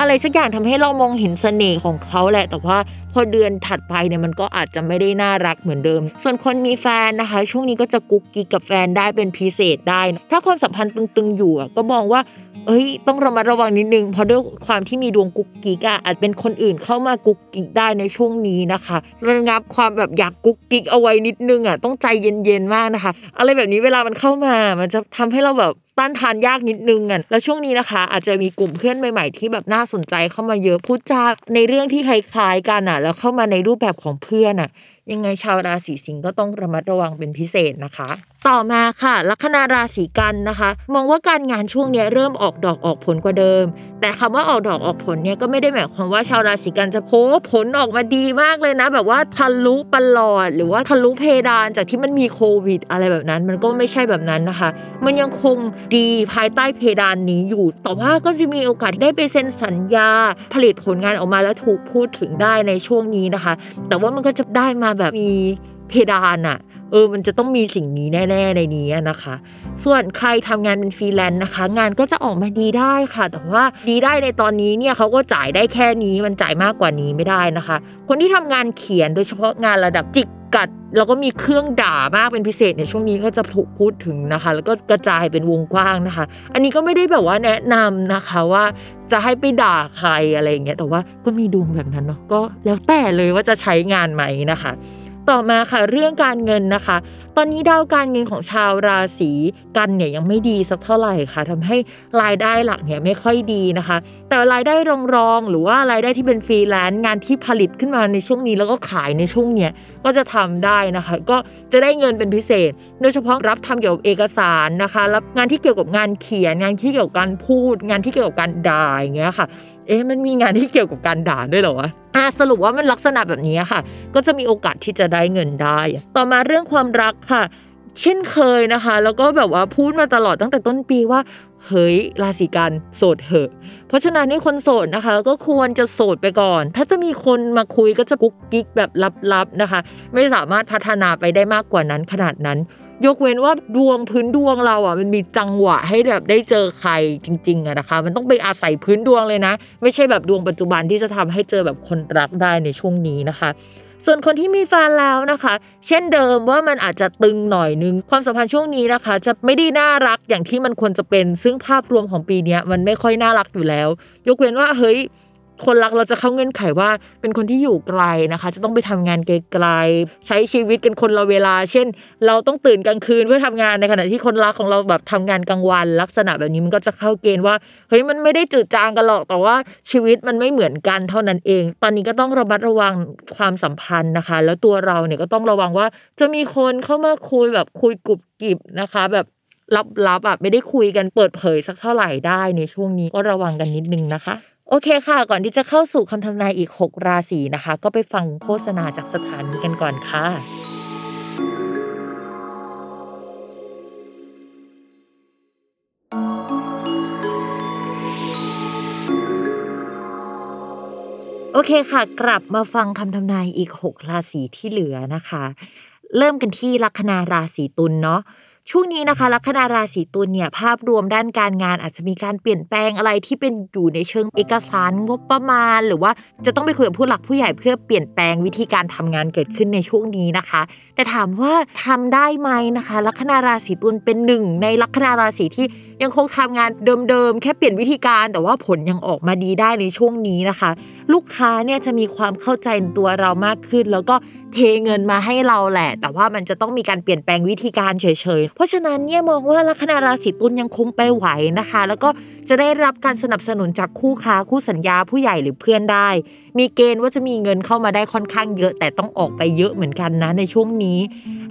อะไรสักอย่างทำให้เรามองเห็นเสน่ห์ของเขาแหละ แต่ว่า พอเดือนถัดไปเนี่ยมันก็อาจจะไม่ได้น่ารักเหมือนเดิม ส่วนคนมีแฟนนะคะ ช่วงนี้ก็จะกุ๊กกิ๊กกับแฟนได้เป็นพิเศษได้ ถ้าความสัมพันธ์ตึงๆอยู่อะก็มองว่าเอ้ยต้องระมัดระวังนิดนึงเพราะด้วยความที่มีดวงกุ๊กกิ๊กอะอาจเป็นคนอื่นเข้ามากุ๊กกิ๊กได้ในช่วงนี้นะคะระงับความแบบอยากกุ๊กกิ๊กเอาไว้นิดนึงอะต้องใจเย็นๆมากนะคะ อะไรแบบนี้เวลามันเข้ามา มันจะทำให้เราแบบต้านทานยากนิดนึงอะแล้วช่วงนี้นะคะ อาจจะมีกลุ่มเพื่อนใหม่ ๆ ที่แบบน่าสนใจเข้ามาเยอะพูดจาในเรื่องที่คล้ายๆกันอะแล้วเข้ามาในรูปแบบของเพื่อนอะยังไงชาวราศีสิงห์ก็ต้องระมัดระวังเป็นพิเศษนะคะ ต่อมาค่ะ ลัคนาราศีกันนะคะ มองว่าการงานช่วงเนี้ยเริ่มออกดอกออกผลกว่าเดิม แต่คำว่าออกดอกออกผลเนี่ยก็ไม่ได้หมายความว่าชาวราศีกันจะโพผลออกมาดีมากเลยนะ แบบว่าทะลุปลอด หรือว่าทะลุเพดานจากที่มันมีโควิด อะไรแบบนั้น มันก็ไม่ใช่แบบนั้นนะคะ มันยังคงดีภายใต้เพดานนี้อยู่ แต่ว่าก็จะมีโอกาสได้ไปเซ็นสัญญา ผลิตผลงานออกมาแล้วถูกพูดถึงได้ในช่วงนี้นะคะ แต่ว่ามันก็จะได้มาแบบมีเพดานอะ เออมันจะต้องมีสิ่งนี้แน่ๆในนี้นะคะ ส่วนใครทำงานเป็นฟรีแลนซ์นะคะ งานก็จะออกมาดีได้ค่ะ แต่ว่าดีได้ในตอนนี้เนี่ยเขาก็จ่ายได้แค่นี้มันจ่ายมากกว่านี้ไม่ได้นะคะ คนที่ทำงานเขียนโดยเฉพาะงานระดับจิกกัดแล้วก็มีเรื่องด่ามากเป็นพิเศษในช่วงนี้ก็จะถูกพูดถึงนะคะ แล้วก็กระจายเป็นวงกว้างนะคะ อันนี้ก็ไม่ได้แบบว่าแนะนำนะคะว่าจะให้ไปด่าใครอะไรอย่างเงี้ยแต่ว่าก็มีดวงแบบนั้นเนาะก็แล้วแต่เลยว่าจะใช้งานไหมนะคะ ต่อมาค่ะเรื่องการเงินนะคะ ตอนนี้ดาวการเงินของชาวราศีกันย์เนี่ยยังไม่ดีสักเท่าไหร่ค่ะทำให้รายได้หลักเนี่ยไม่ค่อยดีนะคะ แต่รายได้รองๆหรือว่ารายได้ที่เป็นฟรีแลนซ์งานที่ผลิตขึ้นมาในช่วงนี้แล้วก็ขายในช่วงเนี้ยก็จะทำได้นะคะ ก็จะได้เงินเป็นพิเศษ โดยเฉพาะรับทำเกี่ยวกับเอกสารนะคะรับงานที่เกี่ยวกับงานเขียน งานที่เกี่ยวกับการพูด งานที่เกี่ยวกับการด่าอย่างเงี้ยค่ะ เอ๊ะมันมีงานที่เกี่ยวกับการด่าด้วยเหรอวะอะสรุปว่ามันลักษณะแบบนี้ค่ะ ก็จะมีโอกาสที่จะได้เงินได้ ต่อมาเรื่องความรักค่ะ เช่นเคยนะคะ แล้วก็แบบว่าพูดมาตลอดตั้งแต่ต้นปีว่าเฮ้ยราศีกันโสดเหอะ เพราะฉะนั้นนี่คนโสดนะคะ ก็ควรจะโสดไปก่อน ถ้าจะมีคนมาคุยก็จะกุ๊กกิ๊กแบบลับๆนะคะ ไม่สามารถพัฒนาไปได้มากกว่านั้นขนาดนั้น ยกเว้นว่าดวงพื้นดวงเราอะมันมีจังหวะให้แบบได้เจอใครจริงๆอะนะคะ มันต้องไปอาศัยพื้นดวงเลยนะ ไม่ใช่แบบดวงปัจจุบันที่จะทำให้เจอแบบคนรักได้ในช่วงนี้นะคะ ส่วนคนที่มีแฟนแล้วนะคะ เช่นเดิมว่ามันอาจจะตึงหน่อยนึง ความสัมพันธ์ช่วงนี้นะคะ จะไม่ได้น่ารักอย่างที่มันควรจะเป็น ซึ่งภาพรวมของปีนี้มันไม่ค่อยน่ารักอยู่แล้ว ยกเว้นว่าเฮ้ย คนรักเราจะเข้าเงื่อนไขว่า เป็นคนที่อยู่ไกลนะคะ จะต้องไปทำงานไกลๆใช้ชีวิตกันคนละเวลา เช่น เราต้องตื่นกลางคืนเพื่อทำงานในขณะที่คนรักของเราแบบทำงานกลางวัน ลักษณะแบบนี้มันก็จะเข้าเกณฑ์ว่าเฮ้ยมันไม่ได้จืดจางกันหรอกแต่ว่าชีวิตมันไม่เหมือนกันเท่านั้นเอง ตอนนี้ก็ต้องระมัดระวังความสัมพันธ์นะคะ แล้วตัวเราเนี่ยก็ต้องระวังว่าจะมีคนเข้ามาคุยแบบคุยกุบกิบนะคะ แบบลับๆอะไม่ได้คุยกันเปิดเผยสักเท่าไหร่ได้ในช่วงนี้ก็ระวังกันนิดนึงนะคะ โอเคค่ะ ก่อนที่จะเข้าสู่คำทำนายอีก 6 ราศีนะคะ ก็ไปฟังโฆษณาจากสถานีกันก่อนค่ะโอเคค่ะ กลับมาฟังคำทำนายอีก 6 ราศีที่เหลือนะคะ เริ่มกันที่ลัคนาราศีตุลเนาะ ช่วงนี้นะคะลัคนาราศีตุลเนี่ยภาพรวมด้านการงานอาจจะมีการเปลี่ยนแปลงอะไรที่เป็นอยู่ในเชิงเอกสารงบประมาณ หรือว่าจะต้องไปคุยกับผู้หลักผู้ใหญ่เพื่อเปลี่ยนแปลงวิธีการทำงานเกิดขึ้นในช่วงนี้นะคะ แต่ถามว่าทำได้ไหมนะคะลัคนาราศีตุลเป็นหนึ่งในลัคนาราศีที่ยังคงทำงานเดิมๆแค่เปลี่ยนวิธีการแต่ว่าผลยังออกมาดีได้ในช่วงนี้นะคะ ลูกค้าเนี่ยจะมีความเข้าใจในตัวเรามากขึ้น แล้วก็ เทเงินมาให้เราแหละ แต่ว่ามันจะต้องมีการเปลี่ยนแปลงวิธีการเฉยๆ เพราะฉะนั้นเนี่ยมองว่าลัคนาราศีตุลยังคงไปไหวนะคะ แล้วก็จะได้รับการสนับสนุนจากคู่ค้าคู่สัญญาผู้ใหญ่หรือเพื่อนได้ มีเกณฑ์ว่าจะมีเงินเข้ามาได้ค่อนข้างเยอะ แต่ต้องออกไปเยอะเหมือนกันนะในช่วงนี้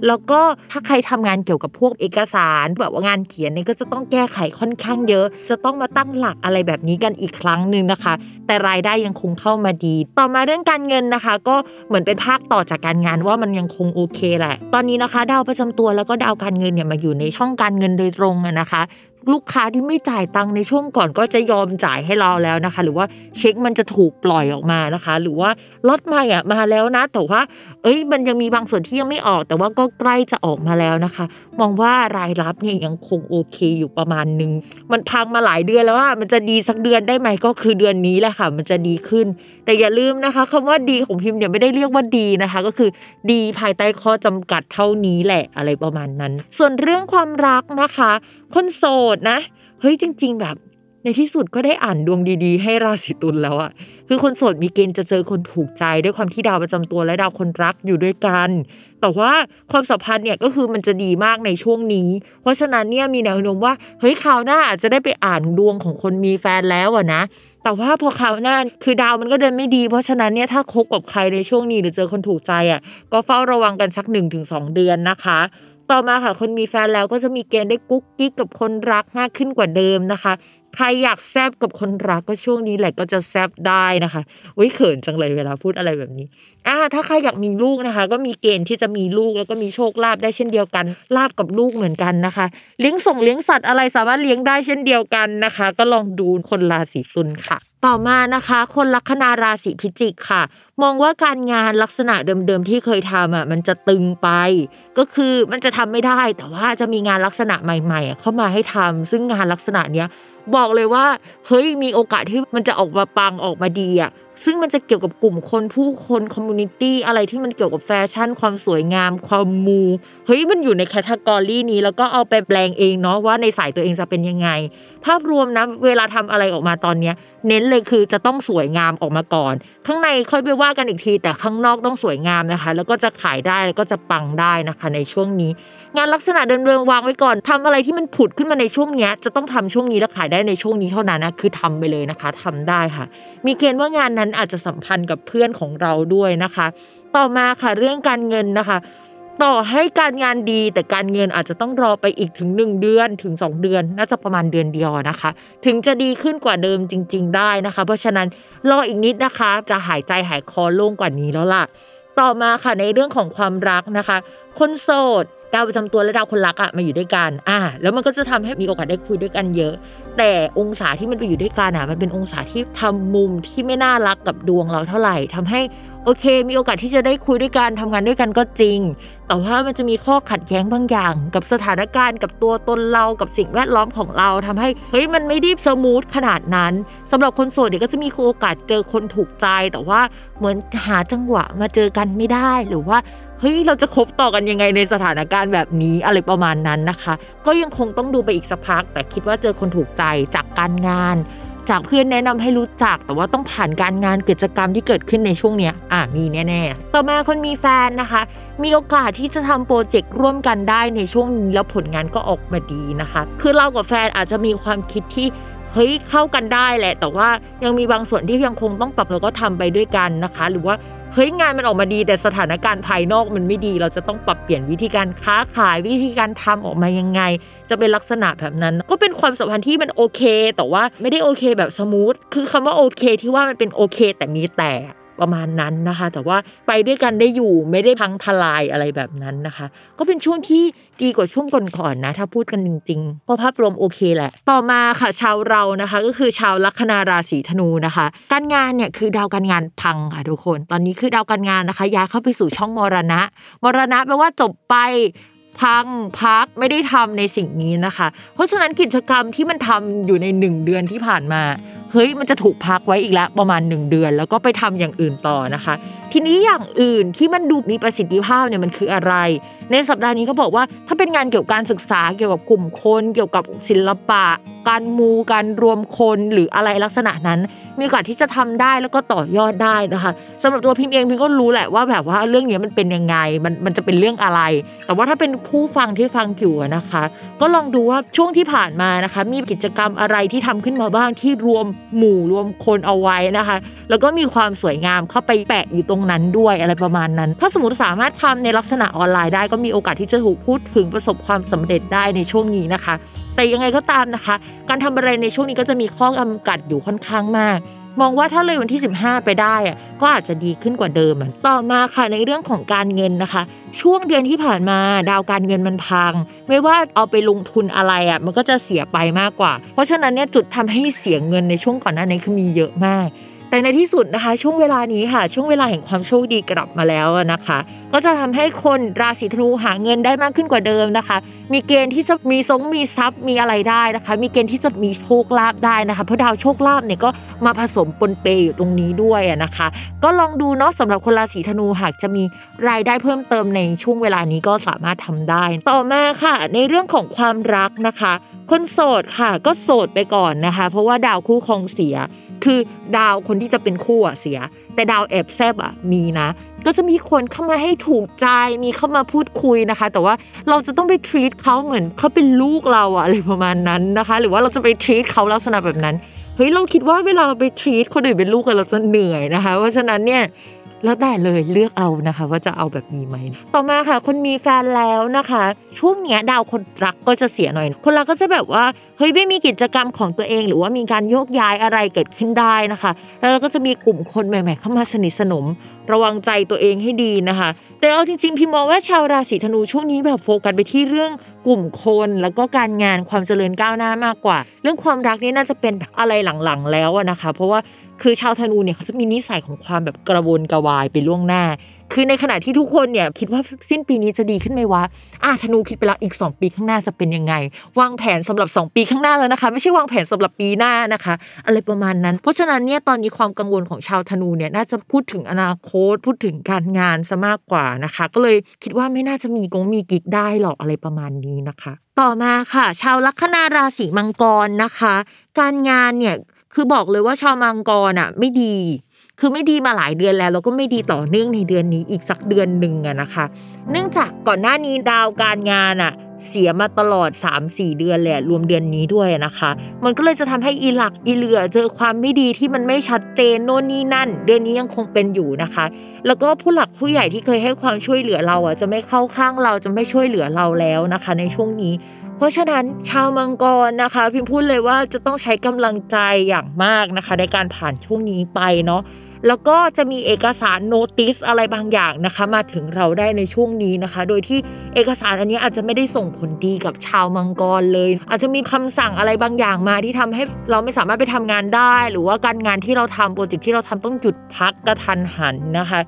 แล้วก็ถ้าใครทำงานเกี่ยวกับพวกเอกสารแบบว่างานเขียนเนี่ยก็จะต้องแก้ไขค่อนข้างเยอะ จะต้องมาตั้งหลักอะไรแบบนี้กันอีกครั้งหนึ่งนะคะ แต่รายได้ยังคงเข้ามาดี ต่อมาเรื่องการเงินนะคะ ก็เหมือนเป็นภาคต่อจากการงานว่ามันยังคงโอเคแหละ ตอนนี้นะคะดาวประจำตัวแล้วก็ดาวการเงินเนี่ยมาอยู่ในช่องการเงินโดยตรงนะคะ ลูกค้าที่ไม่จ่ายตังค์ในช่วงก่อนก็จะยอมจ่ายให้เราแล้วนะคะ หรือว่าเช็คมันจะถูกปล่อยออกมานะคะ หรือว่ารถใหม่อะมาแล้วนะแต่ว่า เอ้ย มันยังมีบางส่วนที่ยังไม่ออก แต่ว่าก็ใกล้จะออกมาแล้วนะคะ มองว่ารายรับเนี่ยยังคงโอเคอยู่ประมาณนึงมันพังมาหลายเดือนแล้วว่ามันจะดีสักเดือนได้ไหมก็คือเดือนนี้แหละค่ะ มันจะดีขึ้น แต่อย่าลืมนะคะคำว่าดีของพิมพ์เนี่ยไม่ได้เรียกว่าดีนะคะ ก็คือดีภายใต้ข้อจำกัดเท่านี้แหละอะไรประมาณนั้น ส่วนเรื่องความรักนะคะ คนโสดนะ เฮ้ยจริง ๆ แบบ ในที่สุดก็ได้อ่านดวงดีๆ ให้ราศีตุลแล้วอะคือคนโสดมีเกณฑ์จะเจอคนถูกใจด้วยความที่ดาวประจำตัวและดาวคนรักอยู่ด้วยกัน แต่ว่าความสัมพันธ์เนี่ยก็คือมันจะดีมากในช่วงนี้ เพราะฉะนั้นเนี่ยมีแนวโน้มว่าเฮ้ยคราวหน้าอาจจะได้ไปอ่านดวงของคนมีแฟนแล้วอะนะ แต่ว่าพอคราวหน้าคือดาวมันก็เดินไม่ดี เพราะฉะนั้นเนี่ยถ้าคบกับใครในช่วงนี้หรือเจอคนถูกใจอะก็เฝ้าระวังกันสัก1นถึงสเดือนนะคะ ต่อมาค่ะคนมีแฟนแล้วก็จะมีเกณฑ์ได้กุ๊กกิ๊กกับคนรักมากขึ้นกว่าเดิมนะคะ ใครอยากแซบกับคนรักก็ช่วงนี้แหละก็จะแซบได้นะคะอุ้ยเขินจังเลยเวลาพูดอะไรแบบนี้อ่าถ้าใครอยากมีลูกนะคะ ก็มีเกณฑ์ที่จะมีลูกแล้วก็มีโชคลาภได้เช่นเดียวกันลาบกับลูกเหมือนกันนะคะเลี้ยงส่งเลี้ยงสัตว์อะไรสามารถเลี้ยงได้เช่นเดียวกันนะคะ ก็ลองดูคนราศีตุลค่ะ ต่อมานะคะ คนลัคนาราศีพิจิกค่ะ มองว่าการงานลักษณะเดิมๆที่เคยทำอะมันจะตึงไป ก็คือมันจะทำไม่ได้ แต่ว่าจะมีงานลักษณะใหม่ๆอะเข้ามาให้ทำซึ่งงานลักษณะเนี้ยบอกเลยว่าเฮ้ยมีโอกาสที่มันจะออกมาปังออกมาดีอะ ซึ่งมันจะเกี่ยวกับกลุ่มคนผู้คน community อะไรที่มันเกี่ยวกับแฟชั่น ความสวยงาม ความมูเฮ้ยมันอยู่ใน category นี้ แล้วก็เอาไปแปลงเองเนาะว่าในสายตัวเองจะเป็นยังไง ภาพรวมนะเวลาทำอะไรออกมาตอนเนี้ย เน้นเลยคือจะต้องสวยงามออกมาก่อน ข้างในค่อยไปว่ากันอีกที แต่ข้างนอกต้องสวยงามนะคะ แล้วก็จะขายได้แล้วก็จะปังได้นะคะในช่วงนี้ งานลักษณะเดินเรืองวางไว้ก่อนทำอะไรที่มันผุดขึ้นมาในช่วงนี้จะต้องทำช่วงนี้แล้วขายได้ในช่วงนี้เท่านั้นนะคือทำไปเลยนะคะทำได้ค่ะ มีเกณฑ์ว่างานนั้นอาจจะสัมพันธ์กับเพื่อนของเราด้วยนะคะ ต่อมาค่ะเรื่องการเงินนะคะต่อให้การงานดีแต่การเงินอาจจะต้องรอไปอีกถึง 1 เดือนถึง 2 เดือน น่าจะประมาณเดือนเดียวนะคะ ถึงจะดีขึ้นกว่าเดิมจริง ๆ ได้นะคะ เพราะฉะนั้นรออีกนิดนะคะจะหายใจหายคอโล่งกว่านี้แล้วล่ะ ต่อมาค่ะในเรื่องของความรักนะคะ คนโสด ดาวประจำตัวและดาวคนรักอะมาอยู่ด้วยกันอ่าแล้วมันก็จะทำให้มีโอกาสได้คุยด้วยกันเยอะ แต่องศาที่มันไปอยู่ด้วยกันอะมันเป็นองศาที่ทำมุมที่ไม่น่ารักกับดวงเราเท่าไหร่ทำให้ โอเค มีโอกาสที่จะได้คุยด้วยกันทำงานด้วยกันก็จริง แต่ว่ามันจะมีข้อขัดแย้งบางอย่าง กับสถานการณ์กับตัวตนเรากับสิ่งแวดล้อมของเราทำให้เฮ้ยมันไม่ได้สมูทขนาดนั้นสำหรับคนโสดเนี่ยก็จะมีโอกาสเจอคนถูกใจ แต่ว่าเหมือนหาจังหวะมาเจอกันไม่ได้หรือว่าเฮ้ยเราจะคบต่อกันยังไงในสถานการณ์แบบนี้อะไรประมาณนั้นนะคะ ก็ยังคงต้องดูไปอีกสักพัก แต่คิดว่าเจอคนถูกใจจากการงาน จากเพื่อนแนะนำให้รู้จัก แต่ว่าต้องผ่านการงานกิจกรรมที่เกิดขึ้นในช่วงเนี้ยอะมีแน่ๆ ต่อมาคนมีแฟนนะคะ มีโอกาสที่จะทำโปรเจกต์ร่วมกันได้ในช่วงนี้แล้วผลงานก็ออกมาดีนะคะ คือเรากับแฟนอาจจะมีความคิดที่ เฮ้ยเข้ากันได้แหละ แต่ว่ายังมีบางส่วนที่ยังคงต้องปรับแล้วก็ทำไปด้วยกันนะคะ หรือว่าเฮ้ยงานมันออกมาดีแต่สถานการณ์ภายนอกมันไม่ดี เราจะต้องปรับเปลี่ยนวิธีการค้าขายวิธีการทำออกมายังไง จะเป็นลักษณะแบบนั้น ก็เป็นความสัมพันธ์ที่มันโอเค แต่ว่าไม่ได้โอเคแบบสมูทคือคำว่าโอเค ที่ว่ามันเป็นโอเค แต่มีแต่ ประมาณนั้นนะคะ แต่ว่าไปด้วยกันได้อยู่ไม่ได้พังทลายอะไรแบบนั้นนะคะ ก็เป็นช่วงที่ดีกว่าช่วงก่อนๆนะถ้าพูดกันจริงๆเพราะภาพรวมโอเคแหละ ต่อมาค่ะชาวเรานะคะ ก็คือชาวลัคนาราศีธนูนะคะ การงานเนี่ยคือดาวการงานพังค่ะทุกคน ตอนนี้คือดาวการงานนะคะย้ายเข้าไปสู่ช่องมรณะ มรณะแปลว่าจบไปพังพักไม่ได้ทำในสิ่งนี้นะคะ เพราะฉะนั้นกิจกรรมที่มันทำอยู่ในหนึ่งเดือนที่ผ่านมา เฮ้ยมันจะถูกพักไว้อีกแล้วประมาณ 1 เดือน แล้วก็ไปทำอย่างอื่นต่อนะคะ ทีนี้อย่างอื่นที่มันดูมีประสิทธิภาพเนี่ยมันคืออะไร ในสัปดาห์นี้ก็บอกว่าถ้าเป็นงานเกี่ยวกับการศึกษาเกี่ยวกับกลุ่มคน เกี่ยวกับศิลปะ การมูการรวมคนหรืออะไรลักษณะนั้น มีโอกาสที่จะทำได้แล้วก็ต่อยอดได้นะคะสำหรับตัวพิมพ์เองพิมก็รู้แหละว่าแบบว่าเรื่องนี้มันเป็นยังไงมันมันจะเป็นเรื่องอะไร แต่ว่าถ้าเป็นผู้ฟังที่ฟังอยู่นะคะ ก็ลองดูว่าช่วงที่ผ่านมานะคะ มีกิจกรรมอะไรที่ทำขึ้นมาบ้างที่รวมหมู่รวมคนเอาไว้นะคะ แล้วก็มีความสวยงามเข้าไปแปะอยู่ตรงนั้นด้วยอะไรประมาณนั้น ถ้าสมมติสามารถทำในลักษณะออนไลน์ได้ก็มีโอกาสที่จะถูกพูดถึงประสบความสำเร็จได้ในช่วงนี้นะคะ แต่ยังไงก็ตามนะคะ การทำอะไรในช่วงนี้ก็จะมีข้อจำกัดอยู่ค่อนข้างมาก มองว่าถ้าเลยวันที่ 15 ไปได้อะก็อาจจะดีขึ้นกว่าเดิมอะต่อมาค่ะในเรื่องของการเงินนะคะ ช่วงเดือนที่ผ่านมาดาวการเงินมันพัง ไม่ว่าเอาไปลงทุนอะไรอะมันก็จะเสียไปมากกว่า เพราะฉะนั้นเนี่ยจุดทำให้เสียเงินในช่วงก่อนหน้านี้คือมีเยอะมาก แต่ในที่สุดนะคะ ช่วงเวลานี้ค่ะ ช่วงเวลาแห่งความโชคดีกลับมาแล้วนะคะ ก็จะทำให้คนราศีธนูหาเงินได้มากขึ้นกว่าเดิมนะคะ มีเกณฑ์ที่จะมีทรงมีทรัพย์มีอะไรได้นะคะ มีเกณฑ์ที่จะมีโชคลาภได้นะคะเพราะดาวโชคลาภเนี่ยก็มาผสมปนเปอยู่ตรงนี้ด้วยนะคะ ก็ลองดูเนาะสำหรับคนราศีธนูหากจะมีรายได้เพิ่มเติมในช่วงเวลานี้ก็สามารถทำได้ ต่อมาค่ะ ในเรื่องของความรักนะคะ คนโสดค่ะ ก็โสดไปก่อนนะคะ เพราะว่าดาวคู่ครองเสีย คือดาวคนที่จะเป็นคู่อะเสีย แต่ดาวแอบแซบอะมีนะ ก็จะมีคนเข้ามาให้ถูกใจมีเข้ามาพูดคุยนะคะ แต่ว่าเราจะต้องไป treat เขาเหมือนเขาเป็นลูกเราอะอะไรประมาณนั้นนะคะ หรือว่าเราจะไป treat เขาลักษณะแบบนั้นเฮ้ยเราคิดว่าเวลาเราไป treat คนอื่นเป็นลูกกันเราจะเหนื่อยนะคะ เพราะฉะนั้นเนี่ย แล้วแต่เลยเลือกเอานะคะ ว่าจะเอาแบบนี้ไหม ต่อมาค่ะ คนมีแฟนแล้วนะคะ ช่วงเนี้ยดาวคนรักก็จะเสียหน่อย คนรักก็จะแบบว่าเฮ้ยไม่มีกิจกรรมของตัวเอง หรือว่ามีการโยกย้ายอะไรเกิดขึ้นได้นะคะ แล้วเราก็จะมีกลุ่มคนใหม่ ๆ เข้ามาสนิทสนม ระวังใจตัวเองให้ดีนะคะแต่เอาจริงๆ พี่มองว่าชาวราศีธนูช่วงนี้แบบโฟกัสไปที่เรื่องกลุ่มคน แล้วก็การงานความเจริญก้าวหน้ามากกว่า เรื่องความรักนี่น่าจะเป็นอะไรหลังๆ แล้วนะคะ เพราะว่า คือชาวธนูเนี่ยเขาจะมีนิสัยของความแบบกระวนกระวายไปล่วงหน้า คือในขณะที่ทุกคนเนี่ยคิดว่าสิ้นปีนี้จะดีขึ้นไหมวะอะธนูคิดไปแล้วอีก 2 ปีข้างหน้าจะเป็นยังไง วางแผนสำหรับ 2 ปีข้างหน้าแล้วนะคะ ไม่ใช่วางแผนสำหรับปีหน้านะคะ อะไรประมาณนั้น เพราะฉะนั้นเนี่ยตอนนี้ความกังวลของชาวธนูเนี่ยน่าจะพูดถึงอนาคต พูดถึงการงานซะมากกว่านะคะ ก็เลยคิดว่าไม่น่าจะมีกงมีกิกได้หรอกอะไรประมาณนี้นะคะ ต่อมาค่ะ ชาวลัคนาราศีมังกรนะคะ การงานเนี่ย คือบอกเลยว่าชาวมังกรอะ ไม่ดี คือไม่ดีมาหลายเดือนแล้วแล้วก็ไม่ดีต่อเนื่องในเดือนนี้อีกสักเดือนหนึ่งอะนะคะ เนื่องจากก่อนหน้านี้ดาวการงานอะ เสียมาตลอด 3-4 เดือนแหละรวมเดือนนี้ด้วยนะคะ มันก็เลยจะทำให้อีหลักอีเหลือเจอความไม่ดีที่มันไม่ชัดเจนโน่นนี่นั่น เดือนนี้ยังคงเป็นอยู่นะคะ แล้วก็ผู้หลักผู้ใหญ่ที่เคยให้ความช่วยเหลือเราอะจะไม่เข้าข้างเราจะไม่ช่วยเหลือเราแล้วนะคะ ในช่วงนี้ เพราะฉะนั้นชาวมังกรนะคะ พิมพ์พูดเลยว่าจะต้องใช้กำลังใจอย่างมากนะคะ ในการผ่านช่วงนี้ไปเนาะ แล้วก็จะมีเอกสารโนติสอะไรบางอย่างนะคะ มาถึงเราได้ในช่วงนี้นะคะ โดยที่เอกสารอันนี้อาจจะไม่ได้ส่งผลดีกับชาวมังกรเลย อาจจะมีคำสั่งอะไรบางอย่างมาที่ทำให้เราไม่สามารถไปทำงานได้ หรือว่าการงานที่เราทำโปรเจกต์ที่เราทำต้องหยุดพักกระทันหันนะคะ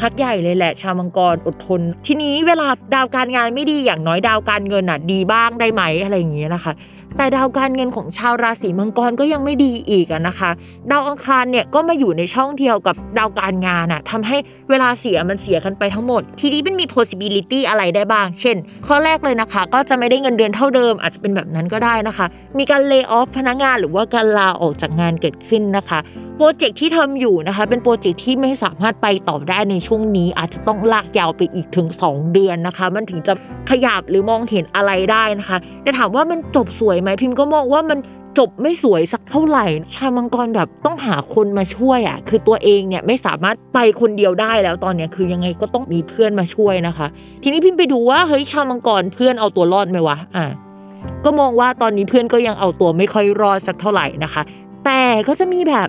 พักใหญ่เลยแหละ ชาวมังกรอดทน ทีนี้เวลาดาวการงานไม่ดีอย่างน้อยดาวการเงินอะดีบ้างได้ไหมอะไรอย่างเงี้ยนะคะ แต่ดาวการเงินของชาวราศีมังกรก็ยังไม่ดีอีกนะคะ ดาวอังคารเนี่ยก็มาอยู่ในช่องเดียวกับดาวการงานอะทำให้เวลาเสียมันเสียกันไปทั้งหมด ทีนี้มันมี possibility อะไรได้บ้าง เช่น ข้อแรกเลยนะคะ ก็จะไม่ได้เงินเดือนเท่าเดิม อาจจะเป็นแบบนั้นก็ได้นะคะ มีการ lay off พนักงานหรือว่าการลาออกจากงานเกิดขึ้นนะคะ รเจกต์ที่ทำอยู่นะคะ เป็นโปรเจกต์ที่ไม่สามารถไปต่อได้ในช่วงนี้ อาจจะต้องลากยาวไปอีกถึง 2 เดือนนะคะ มันถึงจะขยับหรือมองเห็นอะไรได้นะคะแต่ถามว่ามันจบสวยไหมพิมพ์ก็มองว่ามันจบไม่สวยสักเท่าไหร่ ชามังกรแบบต้องหาคนมาช่วยอะ คือตัวเองเนี่ยไม่สามารถไปคนเดียวได้แล้วตอนเนี้ยคือยังไงก็ต้องมีเพื่อนมาช่วยนะคะ ทีนี้พิมพ์ไปดูว่าเฮ้ยชามังกรเพื่อนเอาตัวรอดไหมวะอะก็มองว่าตอนนี้เพื่อนก็ยังเอาตัวไม่ค่อยรอดสักเท่าไหร่นะคะ แต่ก็จะมีแบบ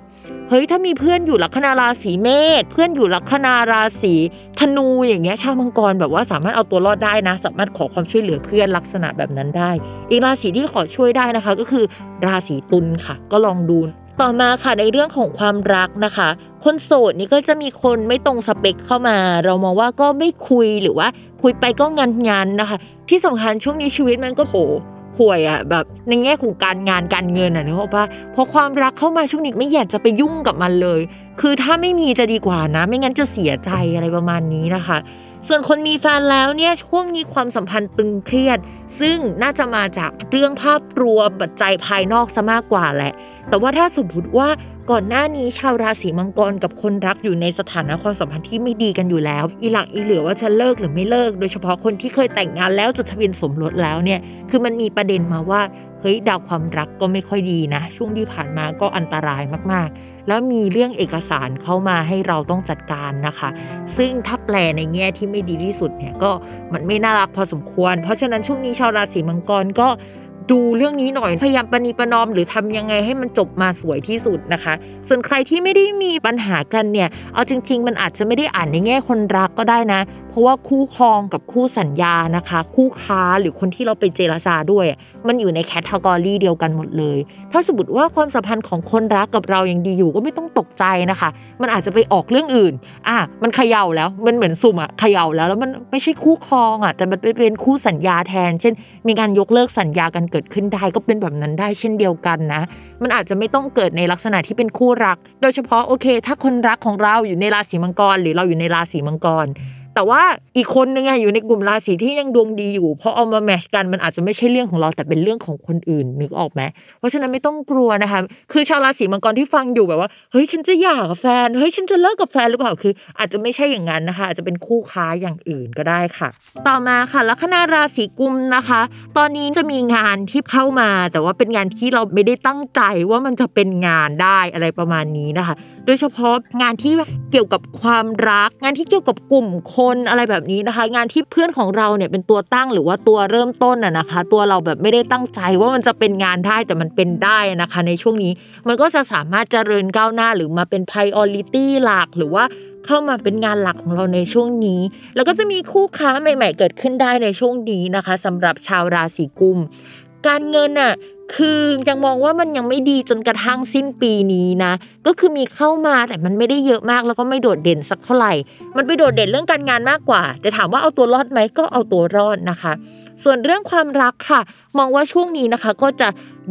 เฮ้ยถ้ามีเพื่อนอยู่ลัคนาราศีเมษเพื่อนอยู่ลัคนาราศีธนูอย่างเงี้ยชาวมังกรแบบว่าสามารถเอาตัวรอดได้นะ สามารถขอความช่วยเหลือเพื่อนลักษณะแบบนั้นได้ อีกราศีที่ขอช่วยได้นะคะ ก็คือราศีตุลค่ะ ก็ลองดูต่อมาค่ะในเรื่องของความรักนะคะ คนโสดนี่ก็จะมีคนไม่ตรงสเปคเข้ามา เรามองว่าก็ไม่คุยหรือว่า คุยไปก็งันงันๆนะคะ ที่สำคัญช่วงนี้ชีวิตมันก็โห ป่วยอะแบบในแง่ของการงานการเงินอะนึกออกปะพอความรักเข้ามาช่วงนี้ไม่อยากจะไปยุ่งกับมันเลย คือถ้าไม่มีจะดีกว่านะ ไม่งั้นจะเสียใจอะไรประมาณนี้นะคะ ส่วนคนมีแฟนแล้วเนี่ยช่วงนี้ความสัมพันธ์ตึงเครียด ซึ่งน่าจะมาจากเรื่องภาพรวมปัจจัยภายนอกซะมากกว่าแหละ แต่ว่าถ้าสมมติว่า ก่อนหน้านี้ชาวราศีมังกรกับคนรักอยู่ในสถานะความสัมพันธ์ที่ไม่ดีกันอยู่แล้ว อีหลักอีเหลือว่าจะเลิกหรือไม่เลิก โดยเฉพาะคนที่เคยแต่งงานแล้วจดทะเบียนสมรสแล้วเนี่ย คือมันมีประเด็นมาว่าเฮ้ยดาวความรักก็ไม่ค่อยดีนะ ช่วงที่ผ่านมาก็อันตรายมากๆ แล้วมีเรื่องเอกสารเข้ามาให้เราต้องจัดการนะคะ ซึ่งถ้าแปลในแง่ที่ไม่ดีที่สุดเนี่ยก็มันไม่น่ารักพอสมควร เพราะฉะนั้นช่วงนี้ชาวราศีมังกรก็ ดูเรื่องนี้หน่อยพยายามปณีประนอม หรือทำยังไงให้มันจบมาสวยที่สุดนะคะ ส่วนใครที่ไม่ได้มีปัญหากันเนี่ยเอาจริง ๆ มันอาจจะไม่ได้อ่านในแง่คนรักก็ได้นะ เพราะว่าคู่ครองกับคู่สัญญานะคะ คู่ค้าหรือคนที่เราไปเจรจาด้วย มันอยู่ในแคตตากรีเดียวกันหมดเลย ถ้าสมมติว่าความสัมพันธ์ของคนรักกับเรายังดีอยู่ก็ไม่ต้องตกใจนะคะ มันอาจจะไปออกเรื่องอื่น อะมันเขย่าแล้วมันเหมือนสุ่มอะเขย่าแล้วแล้วมันไม่ใช่คู่ครองอะแต่มันเป็นคู่สัญญาแทน เช่น มีการยกเลิกสัญญากันเกิดขึ้นได้ก็เป็นแบบนั้นได้เช่นเดียวกันนะ มันอาจจะไม่ต้องเกิดในลักษณะที่เป็นคู่รัก โดยเฉพาะโอเค ถ้าคนรักของเราอยู่ในราศีมังกร หรือเราอยู่ในราศีมังกร แต่ว่าอีกคนนึงอะอยู่ในกลุ่มราศีที่ยังดวงดีอยู่เพราะเอามาแมชกันมันอาจจะไม่ใช่เรื่องของเราแต่เป็นเรื่องของคนอื่นนึกออกไหมเพราะฉะนั้นไม่ต้องกลัวนะคะ คือชาวราศีมังกรที่ฟังอยู่แบบว่าเฮ้ยฉันจะหย่ากับแฟนเฮ้ยฉันจะเลิกกับแฟนหรือเปล่าคือ อาจจะไม่ใช่อย่างนั้นนะคะ อาจจะเป็นคู่ค้าอย่างอื่นก็ได้ค่ะ ต่อมาค่ะลัคนาราศีกุมนะคะ ตอนนี้จะมีงานที่เข้ามา แต่ว่าเป็นงานที่เราไม่ได้ตั้งใจว่ามันจะเป็นงานได้อะไรประมาณนี้นะคะ โดยเฉพาะงานที่เกี่ยวกับความรัก งานที่เกี่ยวกับกลุ่มคนอะไรแบบนี้นะคะ งานที่เพื่อนของเราเนี่ยเป็นตัวตั้งหรือว่าตัวเริ่มต้นอะนะคะ ตัวเราแบบไม่ได้ตั้งใจว่ามันจะเป็นงานได้แต่มันเป็นได้นะคะ ในช่วงนี้มันก็จะสามารถเจริญก้าวหน้าหรือมาเป็น priority หลักหรือว่าเข้ามาเป็นงานหลักของเราในช่วงนี้ แล้วก็จะมีคู่ค้าใหม่ ๆ เกิดขึ้นได้ในช่วงนี้นะคะสำหรับชาวราศีกุม การเงินอะ คือยังมองว่ามันยังไม่ดีจนกระทั่งสิ้นปีนี้นะ ก็คือมีเข้ามาแต่มันไม่ได้เยอะมากแล้วก็ไม่โดดเด่นสักเท่าไหร่ มันไปโดดเด่นเรื่องการงานมากกว่า แต่ถามว่าเอาตัวรอดไหมก็เอาตัวรอดนะคะ ส่วนเรื่องความรักค่ะ มองว่าช่วงนี้นะคะ ก็จะ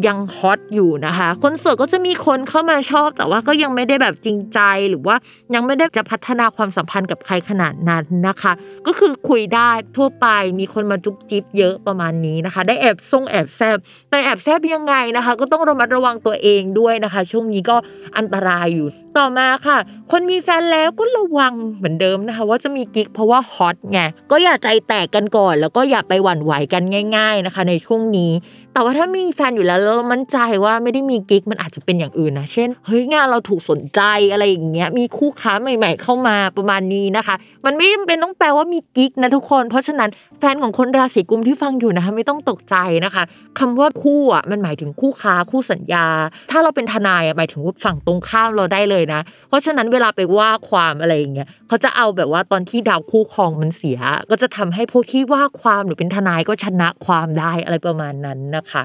ยังฮอตอยู่นะคะ คนโสดก็จะมีคนเข้ามาชอบ แต่ว่าก็ยังไม่ได้แบบจริงใจหรือว่ายังไม่ได้จะพัฒนาความสัมพันธ์กับใครขนาดนั้นนะคะ ก็คือคุยได้ทั่วไปมีคนมาจุ๊บจิ๊บเยอะประมาณนี้นะคะ ได้แอบส่งแอบแซบแต่แอบแซบยังไงนะคะ ก็ต้องระมัดระวังตัวเองด้วยนะคะ ช่วงนี้ก็อันตรายอยู่ ต่อมาค่ะ คนมีแฟนแล้วก็ระวังเหมือนเดิมนะคะ ว่าจะมีกิ๊กเพราะว่าฮอตไงก็อย่าใจแตกกันก่อน แล้วก็อย่าไปหวั่นไหวกันง่าย ๆนะคะ ในช่วงนี้ แต่ว่าถ้ามีแฟนอยู่แล้วแล้วเรามั่นใจว่าไม่ได้มีกิ๊กมันอาจจะเป็นอย่างอื่นนะ เช่น เฮ้ยงานเราถูกสนใจอะไรอย่างเงี้ย มีคู่ค้าใหม่ ๆ เข้ามาประมาณนี้นะคะ มันไม่จำเป็นต้องแปลว่ามีกิ๊กนะทุกคน เพราะฉะนั้นแฟนของคนราศีกุมที่ฟังอยู่นะคะไม่ต้องตกใจนะคะคำว่าคู่อะมันหมายถึงคู่ค้าคู่สัญญา ถ้าเราเป็นทนายอะหมายถึงว่าฝั่งตรงข้ามเราได้เลยนะ เพราะฉะนั้นเวลาไปว่าความอะไรอย่างเงี้ยเขาจะเอาแบบว่าตอนที่ดาวคู่ครองมันเสีย ก็จะทำให้พวกที่ว่าความหรือเป็นทนายก็ชนะความได้อะไรประมาณนั้นนะคะ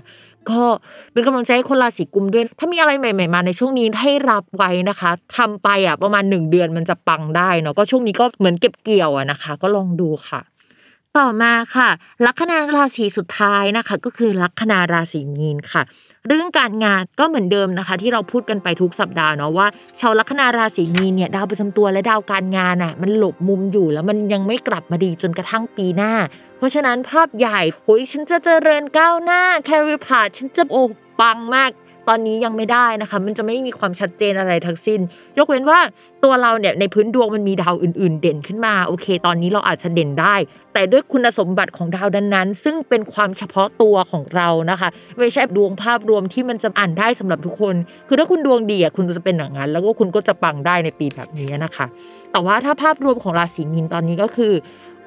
ก็เป็นกำลังใจให้คนราศีกุมด้วย ถ้ามีอะไรใหม่ ๆ มาในช่วงนี้ให้รับไว้นะคะทำไปอะประมาณหนึ่งเดือนมันจะปังได้เนาะก็ช่วงนี้ก็เหมือนเก็บเกี่ยวอะนะคะ ก็ลองดูค่ะต่อมาค่ะ ลัคนาราศีสุดท้ายนะคะ ก็คือลัคนาราศีมีนค่ะ เรื่องการงานก็เหมือนเดิมนะคะ ที่เราพูดกันไปทุกสัปดาห์เนาะว่าชาวลัคนาราศีมีนเนี่ยดาวประจำตัวและดาวการงานอะมันหลบมุมอยู่แล้วมันยังไม่กลับมาดีจนกระทั่งปีหน้า เพราะฉะนั้นภาพใหญ่โอ้ยฉันจะเจริญก้าวหน้าแคริพาฉันจะโอ้ปังมาก ตอนนี้ยังไม่ได้นะคะ มันจะไม่มีความชัดเจนอะไรทั้งสิ้น ยกเว้นว่าตัวเราเนี่ยในพื้นดวงมันมีดาวอื่น ๆ เด่นขึ้นมาโอเค ตอนนี้เราอาจจะเด่นได้ แต่ด้วยคุณสมบัติของดาวดันนั้น ซึ่งเป็นความเฉพาะตัวของเรานะคะ ไม่ใช่ดวงภาพรวมที่มันจะอ่านได้สำหรับทุกคน คือถ้าคุณดวงดีอะคุณจะเป็นอย่างนั้น แล้วก็คุณก็จะปังได้ในปีแบบนี้นะคะ แต่ว่าถ้าภาพรวมของราศีมีนตอนนี้ก็คือ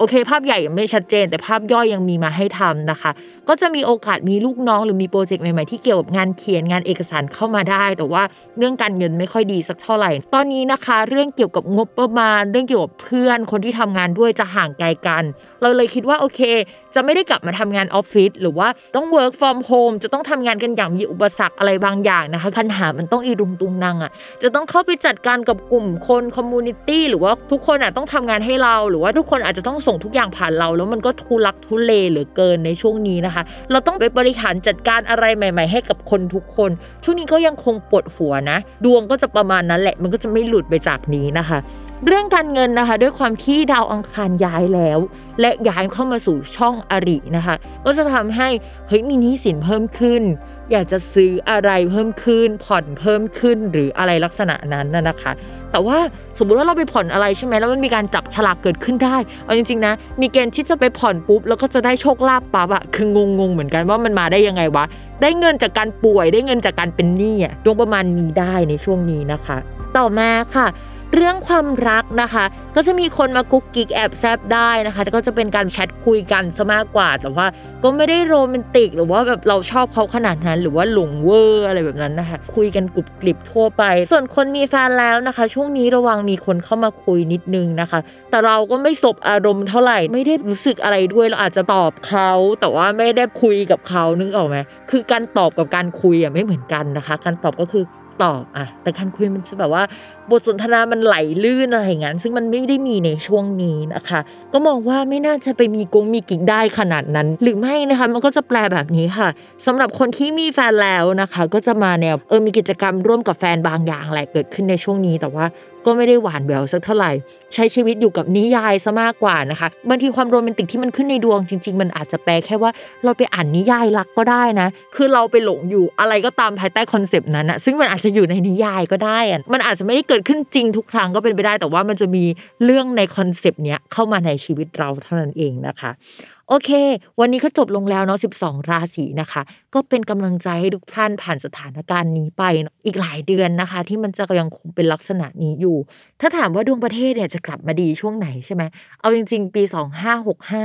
โอเค ภาพใหญ่ยังไม่ชัดเจน แต่ภาพย่อยยังมีมาให้ทำนะคะ ก็จะมีโอกาสมีลูกน้องหรือมีโปรเจกต์ใหม่ๆที่เกี่ยวกับงานเขียนงานเอกสารเข้ามาได้ แต่ว่าเรื่องการเงินไม่ค่อยดีสักเท่าไหร่ ตอนนี้นะคะ เรื่องเกี่ยวกับงบประมาณ เรื่องเกี่ยวกับเพื่อนคนที่ทำงานด้วยจะห่างไกลกัน เราเลยคิดว่าโอเค จะไม่ได้กลับมาทำงานออฟฟิศหรือว่าต้อง work from home จะต้องทำงานกันอย่างมีอุปสรรคอะไรบางอย่างนะคะปัญหามันต้องอีรุงตุงนังอะจะต้องเข้าไปจัดการกับกลุ่มคน community หรือว่าทุกคนอะต้องทำงานให้เรา หรือว่าทุกคนอาจจะต้องส่งทุกอย่างผ่านเรา แล้วมันก็ทุลักทุเลเหลือเกินในช่วงนี้นะคะเราต้องไปบริหารจัดการอะไรใหม่ ๆ ให้กับคนทุกคน ช่วงนี้ก็ยังคงปวดหัวนะ ดวงก็จะประมาณนั้นแหละ มันก็จะไม่หลุดไปจากนี้นะคะ เรื่องการเงินนะคะ ด้วยความที่ดาวอังคารย้ายแล้ว และย้ายเข้ามาสู่ช่องอรินะคะ ก็จะทำให้เฮ้ยมีหนี้สินเพิ่มขึ้นอยากจะซื้ออะไรเพิ่มขึ้นผ่อนเพิ่มขึ้นหรืออะไรลักษณะนั้นนะคะ แต่ว่าสมมุติว่าเราไปผ่อนอะไรใช่ไหมแล้วมันมีการจับฉลากเกิดขึ้นได้ เอาจริงๆนะ มีเกณฑ์ที่จะไปผ่อนปุ๊บแล้วก็จะได้โชคลาภปั๊บอะคืองงงเหมือนกันว่ามันมาได้ยังไงวะ ได้เงินจากการป่วยได้เงินจากการเป็นหนี้อะดวงประมาณนี้ได้ในช่วงนี้นะคะ ต่อมาค่ะ เรื่องความรักนะคะ ก็จะมีคนมากุ๊กกิ๊กแอบแซบได้นะคะแต่ก็จะเป็นการแชทคุยกันซะมากกว่า แต่ว่าก็ไม่ได้โรแมนติก หรือว่าแบบเราชอบเขาขนาดนั้น หรือว่าหลงเวอร์อะไรแบบนั้นนะคะ คุยกันกรุบกริบทั่วไป ส่วนคนมีแฟนแล้วนะคะ ช่วงนี้ระวังมีคนเข้ามาคุยนิดนึงนะคะ แต่เราก็ไม่สบอารมณ์เท่าไหร่ ไม่ได้รู้สึกอะไรด้วยเราอาจจะตอบเขาแต่ว่าไม่ได้คุยกับเขานึกออกไหมคือการตอบกับการคุยอะไม่เหมือนกันนะคะ การตอบก็คือ ตอบอะแต่การคุยมันจะแบบว่า บทสนทนามันไหลลื่นอะไรอย่างนั้นซึ่งมันไม่ได้มีในช่วงนี้นะคะ ก็มองว่าไม่น่าจะไปมีกงมีกิ๊กได้ขนาดนั้น หรือไม่นะคะมันก็จะแปลแบบนี้ค่ะสำหรับคนที่มีแฟนแล้วนะคะ ก็จะมาแนวเออมีกิจกรรมร่วมกับแฟนบางอย่างแหละเกิดขึ้นในช่วงนี้แต่ว่า ก็ไม่ได้หวานแหววสักเท่าไหร่ ใช้ชีวิตอยู่กับนิยายซะมากกว่านะคะบางทีความโรแมนติกที่มันขึ้นในดวงจริง ๆ มันอาจจะแปลแค่ว่าเราไปอ่านนิยายรักก็ได้นะ คือเราไปหลงอยู่อะไรก็ตามภายใต้คอนเซปต์นั้นนะซึ่งมันอาจจะอยู่ในนิยายก็ได้อะมันอาจจะไม่ได้เกิดขึ้นจริงทุกครั้งก็เป็นไปได้ แต่ว่ามันจะมีเรื่องในคอนเซปต์เนี้ยเข้ามาในชีวิตเราเท่านั้นเองนะคะ โอเค วันนี้ก็จบลงแล้วเนาะ 12 ราศีนะคะ ก็เป็นกำลังใจให้ทุกท่านผ่านสถานการณ์นี้ไปอีกหลายเดือนนะคะ ที่มันจะยังคงเป็นลักษณะนี้อยู่ ถ้าถามว่าดวงประเทศเนี่ยจะกลับมาดีช่วงไหนใช่ไหมเอาจริง ๆ ปี 2565